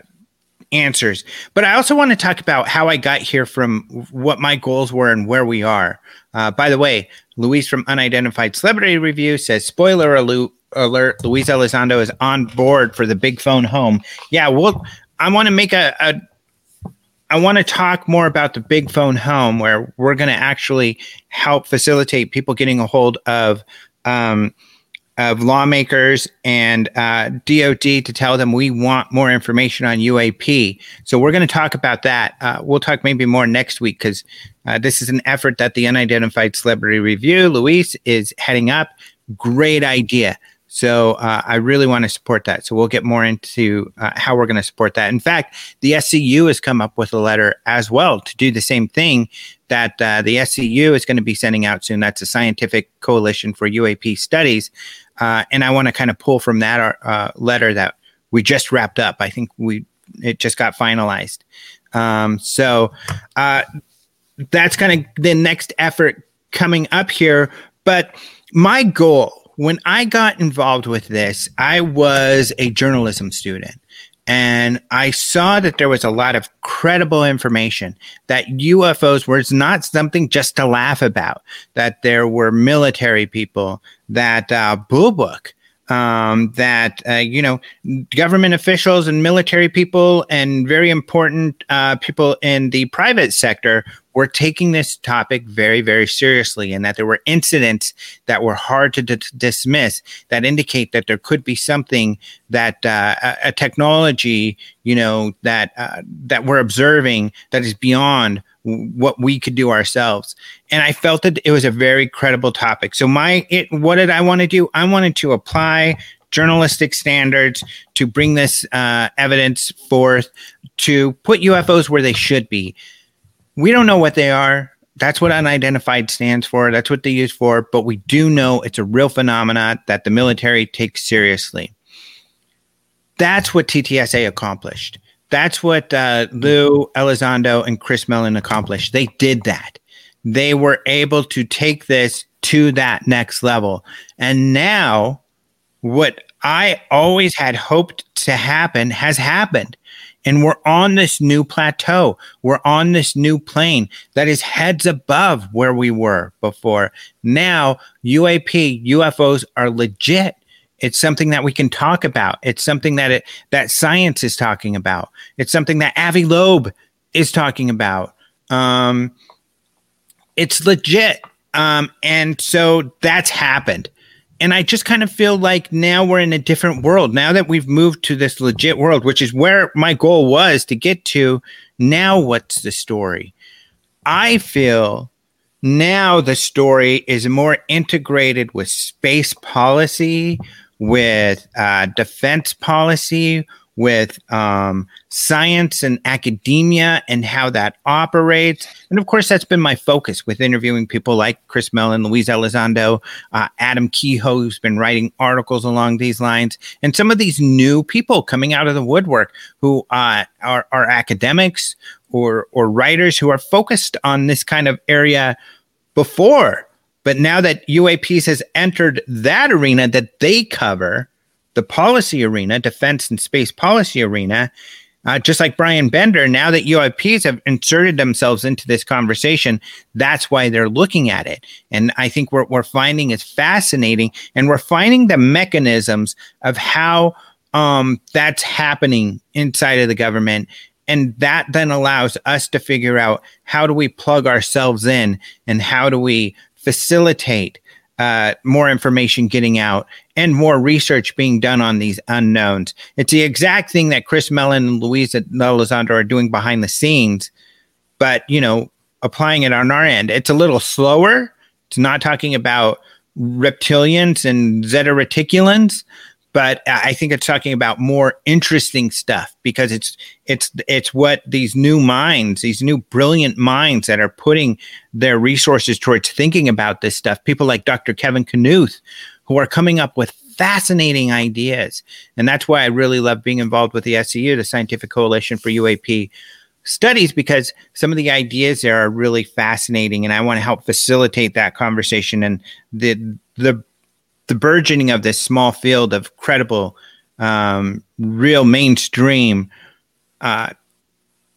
answers. But I also want to talk about how I got here from what my goals were and where we are. Uh, by the way, Luis from Unidentified Celebrity Review says, spoiler alert, alert Luis Elizondo is on board for the big phone home. Yeah, well, I want to make a, a I want to talk more about the big phone home where we're going to actually help facilitate people getting a hold of um, of lawmakers and uh, DOD to tell them we want more information on UAP. So we're going to talk about that. Uh, we'll talk maybe more next week because uh, this is an effort that the Unidentified Celebrity Review, Luis, is heading up. Great idea. So uh, I really want to support that. So we'll get more into uh, how we're going to support that. In fact, the SCU has come up with a letter as well to do the same thing that uh, the SCU is going to be sending out soon. That's a scientific coalition for UAP studies. Uh, and I want to kind of pull from that uh, letter that we just wrapped up. I think we it just got finalized. Um, so uh, that's kind of the next effort coming up here. But my goal when I got involved with this, I was a journalism student. And I saw that there was a lot of credible information that UFOs were not something just to laugh about, that there were military people, that uh, Book, um, that, uh, you know, government officials and military people and very important uh, people in the private sector were taking this topic very, very seriously, and that there were incidents that were hard to d- dismiss that indicate that there could be something that uh, a, a, technology, you know, that uh, that we're observing that is beyond what we could do ourselves. And I felt that it was a very credible topic. So my it what did I want to do? I wanted to apply journalistic standards to bring this uh, evidence forth to put UFOs where they should be we don't know what they are. That's what unidentified stands for. That's what they use for. But we do know it's a real phenomenon that the military takes seriously. That's what TTSA accomplished. That's what uh, Lou Elizondo and Chris Mellon accomplished. They did that. They were able to take this to that next level. And now, what I always had hoped to happen has happened. And we're on this new plateau. We're on this new plane that is heads above where we were before. Now, UAP, UFOs are legit. It's something that we can talk about. It's something that it, that science is talking about. It's something that Avi Loeb is talking about. Um, it's legit. Um, and so that's happened. And I just kind of feel like now we're in a different world. Now that we've moved to this legit world, which is where my goal was to get to, now what's the story? I feel now the story is more integrated with space policy, with uh, defense policy, with um, science and academia and how that operates. And of course, that's been my focus with interviewing people like Chris Mellon, Luis Elizondo, uh, Adam Kehoe, who's been writing articles along these lines, and some of these new people coming out of the woodwork who uh, are, are academics or, or writers who are focused on this kind of area before. But now that UAPs has entered that arena that they cover, the policy arena, defense and space policy arena, uh, just like Bryan Bender, now that UAPs have inserted themselves into this conversation, that's why they're looking at it. And I think what we're finding is fascinating, and we're finding the mechanisms of how um, that's happening inside of the government. And that then allows us to figure out how do we plug ourselves in and how do we facilitate uh, more information getting out and more research being done on these unknowns. It's the exact thing that Chris Mellon and Luis Elizondo are doing behind the scenes, but you know, applying it on our end. It's a little slower. It's not talking about reptilians and zeta reticulans, but I think it's talking about more interesting stuff because it's it's it's what these new minds, these new brilliant minds that are putting their resources towards thinking about this stuff. People like Dr. Kevin Knuth, who are coming up with fascinating ideas, and that's why I really love being involved with the SCU, the Scientific Coalition for UAP Studies, because some of the ideas there are really fascinating, and I want to help facilitate that conversation and the the the burgeoning of this small field of credible, um, real mainstream uh,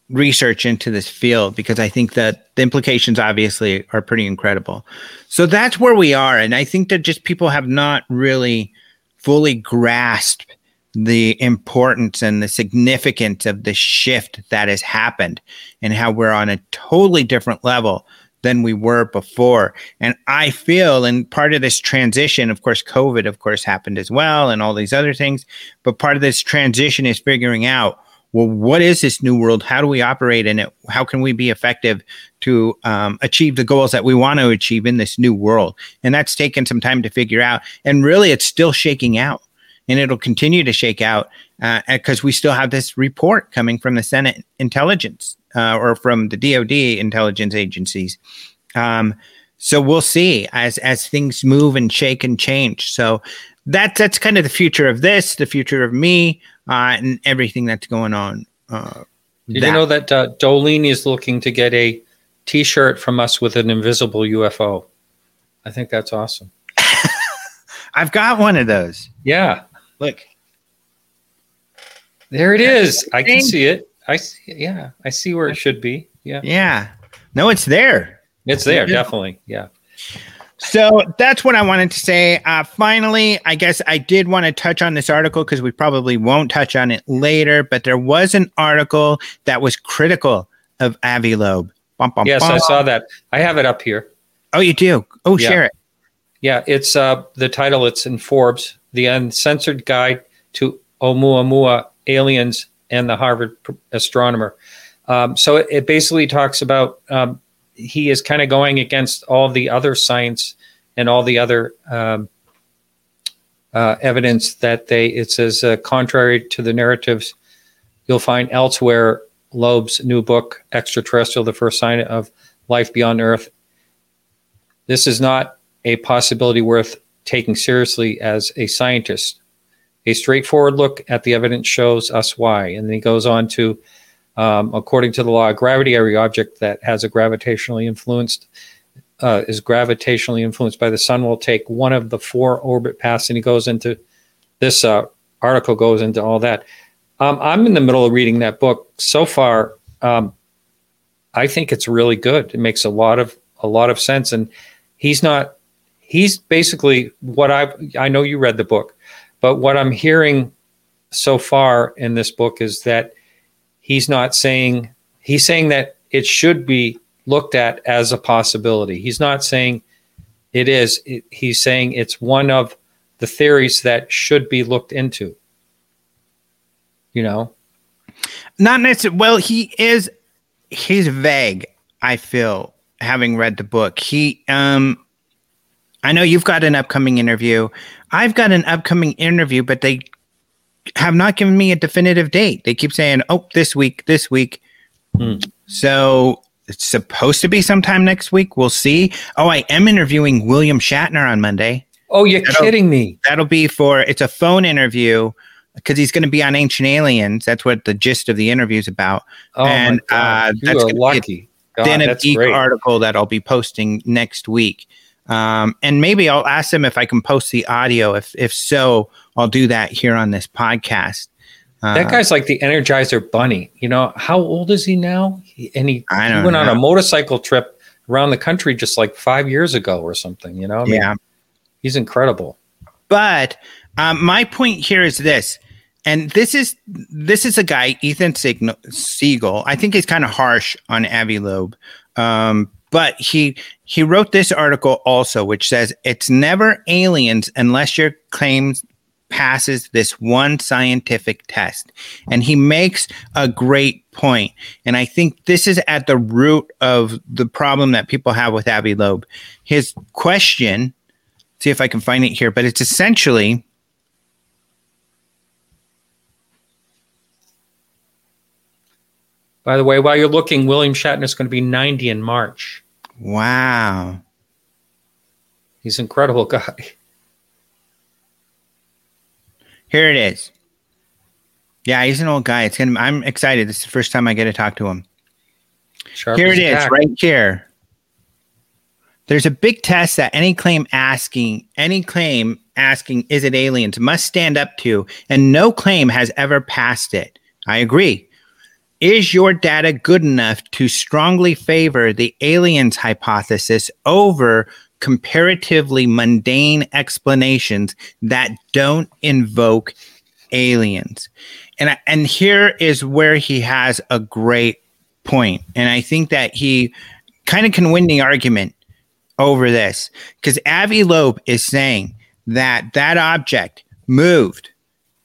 research into this field because I think that the implications obviously are pretty incredible. So that's where we are. And I think that just people have not really fully grasped the importance and the significance of the shift that has happened and how we're on a totally different level than we were before. And I feel, and part of this transition, of course, COVID, of course, happened as well, and all these other things. But part of this transition is figuring out, well, what is this new world? How do we operate in it? How can we be effective to um, achieve the goals that we want to achieve in this new world? And that's taken some time to figure out. And really, it's still shaking out and it'll continue to shake out because uh, we still have this report coming from the Senate intelligence uh, or from the DoD intelligence agencies. Um, so we'll see as as things move and shake and change. So that's that's kind of the future of this, the future of me, uh, and everything that's going on. Uh, Did that. you know that uh, Dolene is looking to get a T-shirt from us with an invisible UFO? I think that's awesome. I've got one of those. Yeah, look. There it is. I can see it. I see. Yeah, I see where it should be. Yeah. Yeah. No, it's there. It's there, definitely. Yeah. So that's what I wanted to say. Uh, finally, I guess I did want to touch on this article because we probably won't touch on it later, but there was an article that was critical of Avi Loeb. Bum, bum, yes, bum. I saw that. I have it up here. Oh, you do? Oh, yeah. share it. Yeah, it's uh, the title. It's in Forbes, the uncensored guide to Oumuamua aliens and the Harvard astronomer. Um, so it, it, basically talks about um, he is kind of going against all the other science and all the other um, uh, evidence that they. It says uh, contrary to the narratives you'll find elsewhere. Loeb's new book, Extraterrestrial: The First Sign of Life Beyond Earth. This is not a possibility worth taking seriously as a scientist. A straightforward look at the evidence shows us why. And then he goes on to, um, according to the law of gravity, every object that has a gravitationally influenced uh, is gravitationally influenced by the sun will take one of the four orbit paths. And he goes into this uh, article goes into all that. Um, I'm in the middle of reading that book. So far, um, I think it's really good. It makes a lot of a lot of sense, and he's not. He's basically what I I know. You read the book. But what I'm hearing so far in this book is that he's not saying, he's saying that it should be looked at as a possibility. He's not saying it is, he's saying it's one of the theories that should be looked into. You know, not necessarily. Well, he is. He's vague. I feel having read the book. He um I know you've got an upcoming interview. I've got an upcoming interview, but they have not given me a definitive date. They keep saying, "Oh, this week, this week." Hmm. So it's supposed to be sometime next week. We'll see. Oh, I am interviewing William Shatner on Monday. Oh, you're that'll, kidding me. That'll be for it's a phone interview because he's going to be on Ancient Aliens. That's what the gist of the interview is about. Oh and, my god, uh, you that's are lucky. God, then a geek great. article that I'll be posting next week. Um, and maybe I'll ask them if I can post the audio. If if so, I'll do that here on this podcast. Uh, that guy's like the Energizer Bunny. You know how old is he now? He, and he, he went know. on a motorcycle trip around the country just like five years ago or something. You know, I mean, yeah, he's incredible. But um, my point here is this: and this is this is a guy Ethan Siegel. I think he's kind of harsh on Avi Loeb, um, but he he wrote this article also, which says it's never aliens unless your claim passes this one scientific test. And he makes a great point. And I think this is at the root of the problem that people have with Avi Loeb. His question, see if I can find it here, but it's essentially By the way, while you're looking, William Shatner is going to be 90 in March. Wow. He's an incredible guy. Here it is. Yeah, he's an old guy. It's gonna. I'm excited. This is the first time I get to talk to him. Sharp here it is, right here. There's a big test that any claim asking, any claim asking, is it aliens, must stand up to, and no claim has ever passed it. I agree. Is your data good enough to strongly favor the aliens hypothesis over comparatively mundane explanations that don't invoke aliens? And and here is where he has a great point. And I think that he kind of can win the argument over this because Avi Loeb is saying that that object moved,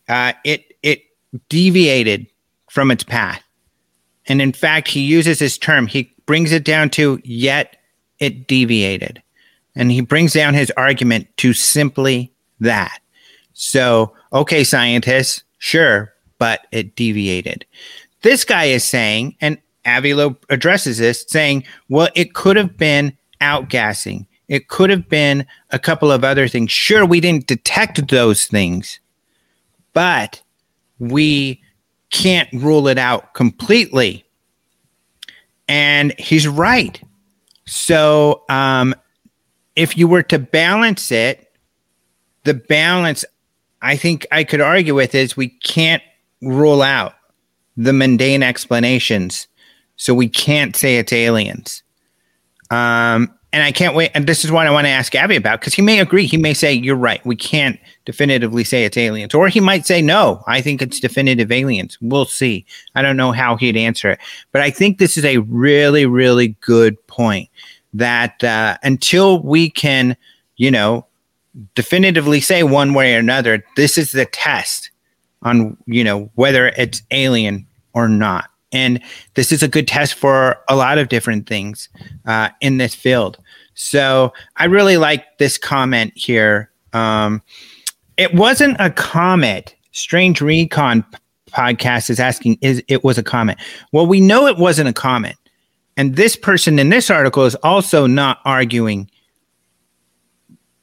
uh, it it deviated from its path and in fact, he uses this term, he brings it down to yet it deviated. And he brings down his argument to simply that. So, okay, scientists, sure, but it deviated. This guy is saying, and Avi Loeb addresses this, saying, well, it could have been outgassing. It could have been a couple of other things. Sure, we didn't detect those things, but we can't rule it out completely. And he's right. So, um, if you were to balance it, the balance I think I could argue with is we can't rule out the mundane explanations. So we can't say it's aliens. Um, and I can't wait. And this is what I want to ask Avi about because he may agree. He may say, You're right. We can't definitively say it's aliens. Or he might say, No, I think it's definitive aliens. We'll see. I don't know how he'd answer it. But I think this is a really, really good point that uh, until we can, you know, definitively say one way or another, this is the test on, you know, whether it's alien or not. And this is a good test for a lot of different things uh, in this field. So I really like this comment here. Um, it wasn't a comet. Strange Recon podcast is asking, is it was a comet? Well, we know it wasn't a comet. And this person in this article is also not arguing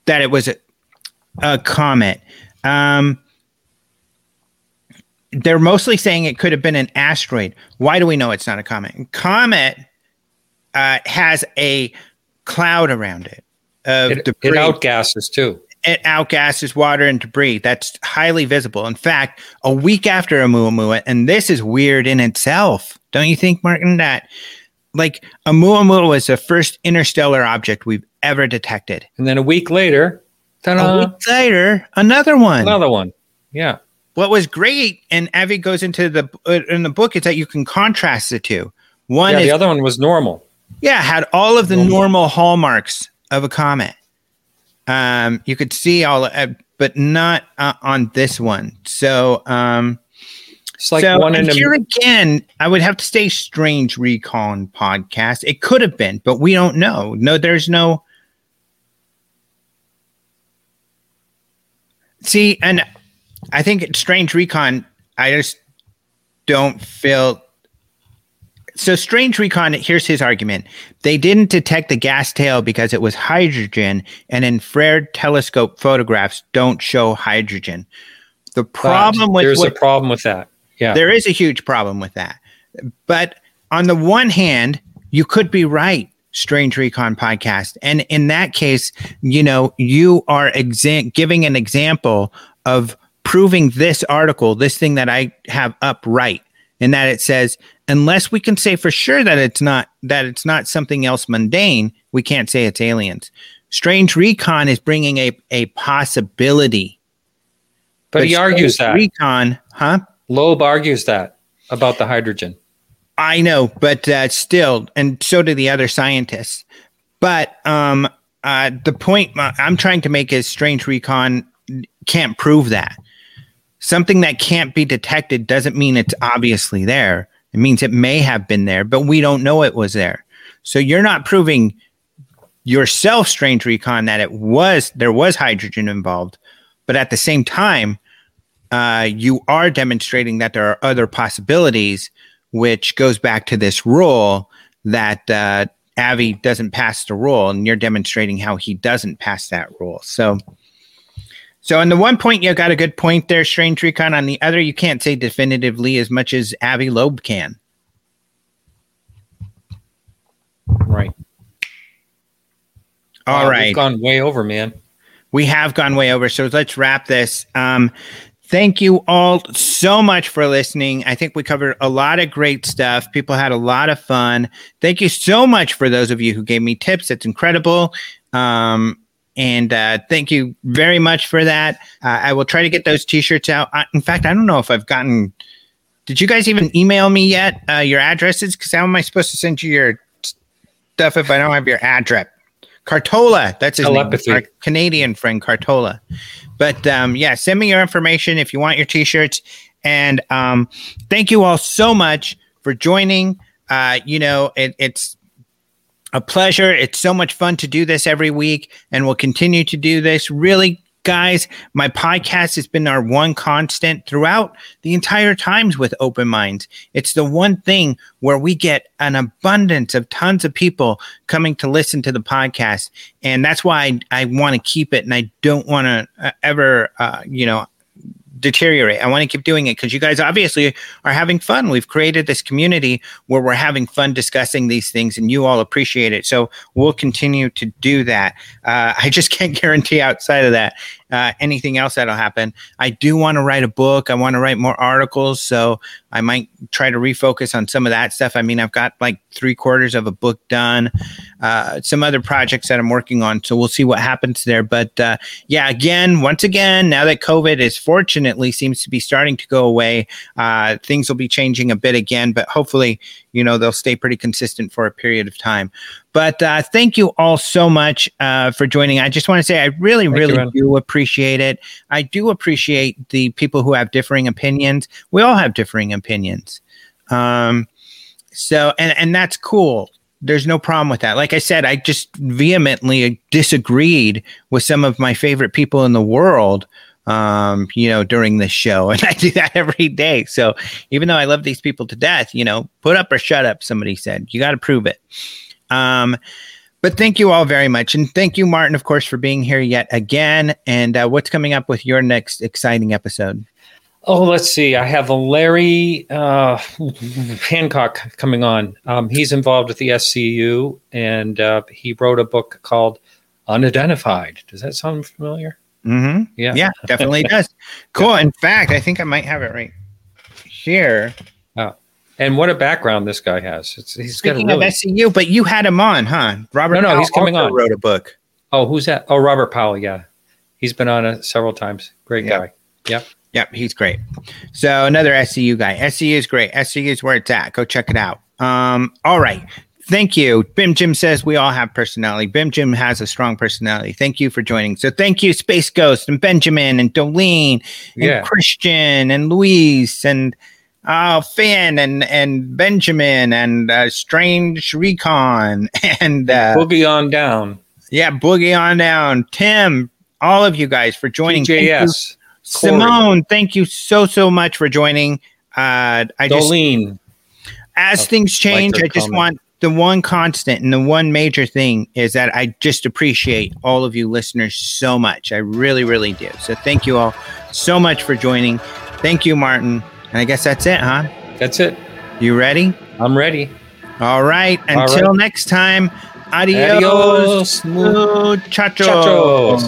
that it was a, a comet. Um, they're mostly saying it could have been an asteroid. Why do we know it's not a comet? Comet uh, has a cloud around it of it, debris. It outgasses too. It outgasses water and debris. That's highly visible. In fact, a week after Oumuamua, and this is weird in itself, don't you think, Martin? That like Oumuamua was the first interstellar object we've ever detected, and then a week later, ta-da, a week later, another one, another one. Yeah what was great, and Avi goes into the uh, in the book, is that you can contrast the two. One, yeah, is, the other one was normal. Yeah, had all of the normal, normal hallmarks of a comet. Um, you could see all uh, but not uh, on this one. So, um, it's like so, one in here a- again. I would have to say, Strange Recon podcast. It could have been, but we don't know. No, there's no. See, and I think Strange Recon. I just don't feel so strange recon here's his argument. They didn't detect the gas tail because it was hydrogen and infrared telescope photographs don't show hydrogen. The problem but with there's what, a problem with that. Yeah. There is a huge problem with that. But on the one hand you could be right strange recon podcast. And in that case you know you are exa- giving an example of proving this article this thing that i have up right in that it says unless we can say for sure that it's not that it's not something else mundane, we can't say it's aliens. Strange Recon is bringing a a possibility. But, but he argues that Recon, huh? Loeb argues that about the hydrogen. I know, but uh, still, and so do the other scientists. But um, uh, the point uh, I'm trying to make is Strange Recon can't prove that. Something that can't be detected doesn't mean it's obviously there. It means it may have been there, but we don't know it was there. So you're not proving yourself, Strange Recon, that it was there was hydrogen involved, but at the same time, uh, you are demonstrating that there are other possibilities, which goes back to this rule that uh, Avi doesn't pass the rule, and you're demonstrating how he doesn't pass that rule. So so on the one point, you got a good point there, Strange Recon. On the other, you can't say definitively as much as Avi Loeb can. Right. All wow, right. We've gone way over, man. We have gone way over. So let's wrap this. Um, thank you all so much for listening. I think we covered a lot of great stuff. People had a lot of fun. Thank you so much for those of you who gave me tips. It's incredible. Um, and uh, thank you very much for that. Uh, I will try to get those T-shirts out. Uh, in fact, I don't know if I've gotten. Did you guys even email me yet uh, your addresses? Because how am I supposed to send you your stuff if I don't have your address? Cartola, that's his Telepathy. name. Our Canadian friend Cartola. But um, yeah, send me your information if you want your T-shirts. And um, thank you all so much for joining. Uh, you know, it, it's a pleasure. It's so much fun to do this every week, and we'll continue to do this. Really, guys, my podcast has been our one constant throughout the entire times with Open Minds. It's the one thing where we get an abundance of tons of people coming to listen to the podcast, and that's why I, I want to keep it, and I don't want to uh, ever, uh, you know, deteriorate. I want to keep doing it because you guys obviously are having fun. We've created this community where we're having fun discussing these things, and you all appreciate it. So we'll continue to do that. Uh, I just can't guarantee outside of that uh, anything else that'll happen. I do want to write a book. I want to write more articles. So I might try to refocus on some of that stuff. I mean, I've got like three quarters of a book done, uh, some other projects that I'm working on. So we'll see what happens there. But uh, yeah, again, once again, now that COVID is fortunately seems to be starting to go away, uh, things will be changing a bit again. But hopefully, you know, they'll stay pretty consistent for a period of time. But uh, thank you all so much uh, for joining. I just want to say I really, thank really you, do appreciate it. I do appreciate the people who have differing opinions. We all have differing opinions. Um, so, and, and that's cool. There's no problem with that. Like I said, I just vehemently disagreed with some of my favorite people in the world um, you know, during this show. And I do that every day. So even though I love these people to death, you know, put up or shut up, somebody said. You got to prove it. Um, but thank you all very much. And thank you, Martin, of course, for being here yet again. And uh, what's coming up with your next exciting episode? Oh, let's see. I have a Larry uh, Hancock coming on. Um, he's involved with the SCU, and uh, he wrote a book called Unidentified. Does that sound familiar? Mm-hmm. Yeah, yeah, definitely does. Cool. In fact, I think I might have it right here. Oh, and what a background this guy has. It's, he's Speaking got a really... of SCU, but you had him on, huh? Robert. No, no, Powell he's coming on. Wrote a book. Oh, who's that? Oh, Robert Powell. Yeah, he's been on it several times. Great guy. Yep. Yep, he's great. So another SCU guy. SCU is great. SCU is where it's at. Go check it out. Um, all right. Thank you. Bim Jim says we all have personality. Bim Jim has a strong personality. Thank you for joining. So thank you, Space Ghost and Benjamin and Dolene and yeah. Christian and Luis and uh, Finn and and Benjamin and uh, Strange Recon and uh, Boogie on down. Yeah, Boogie on down. Tim, all of you guys for joining. JS. Simone, thank you so so much for joining. Uh, I Dolene. just as things change, like I just comment. want the one constant and the one major thing is that I just appreciate all of you listeners so much. I really, really do. So thank you all so much for joining. Thank you, Martin. And I guess that's it, huh? That's it. You ready? I'm ready. All right. Until all right. next time, adios, adios muchachos.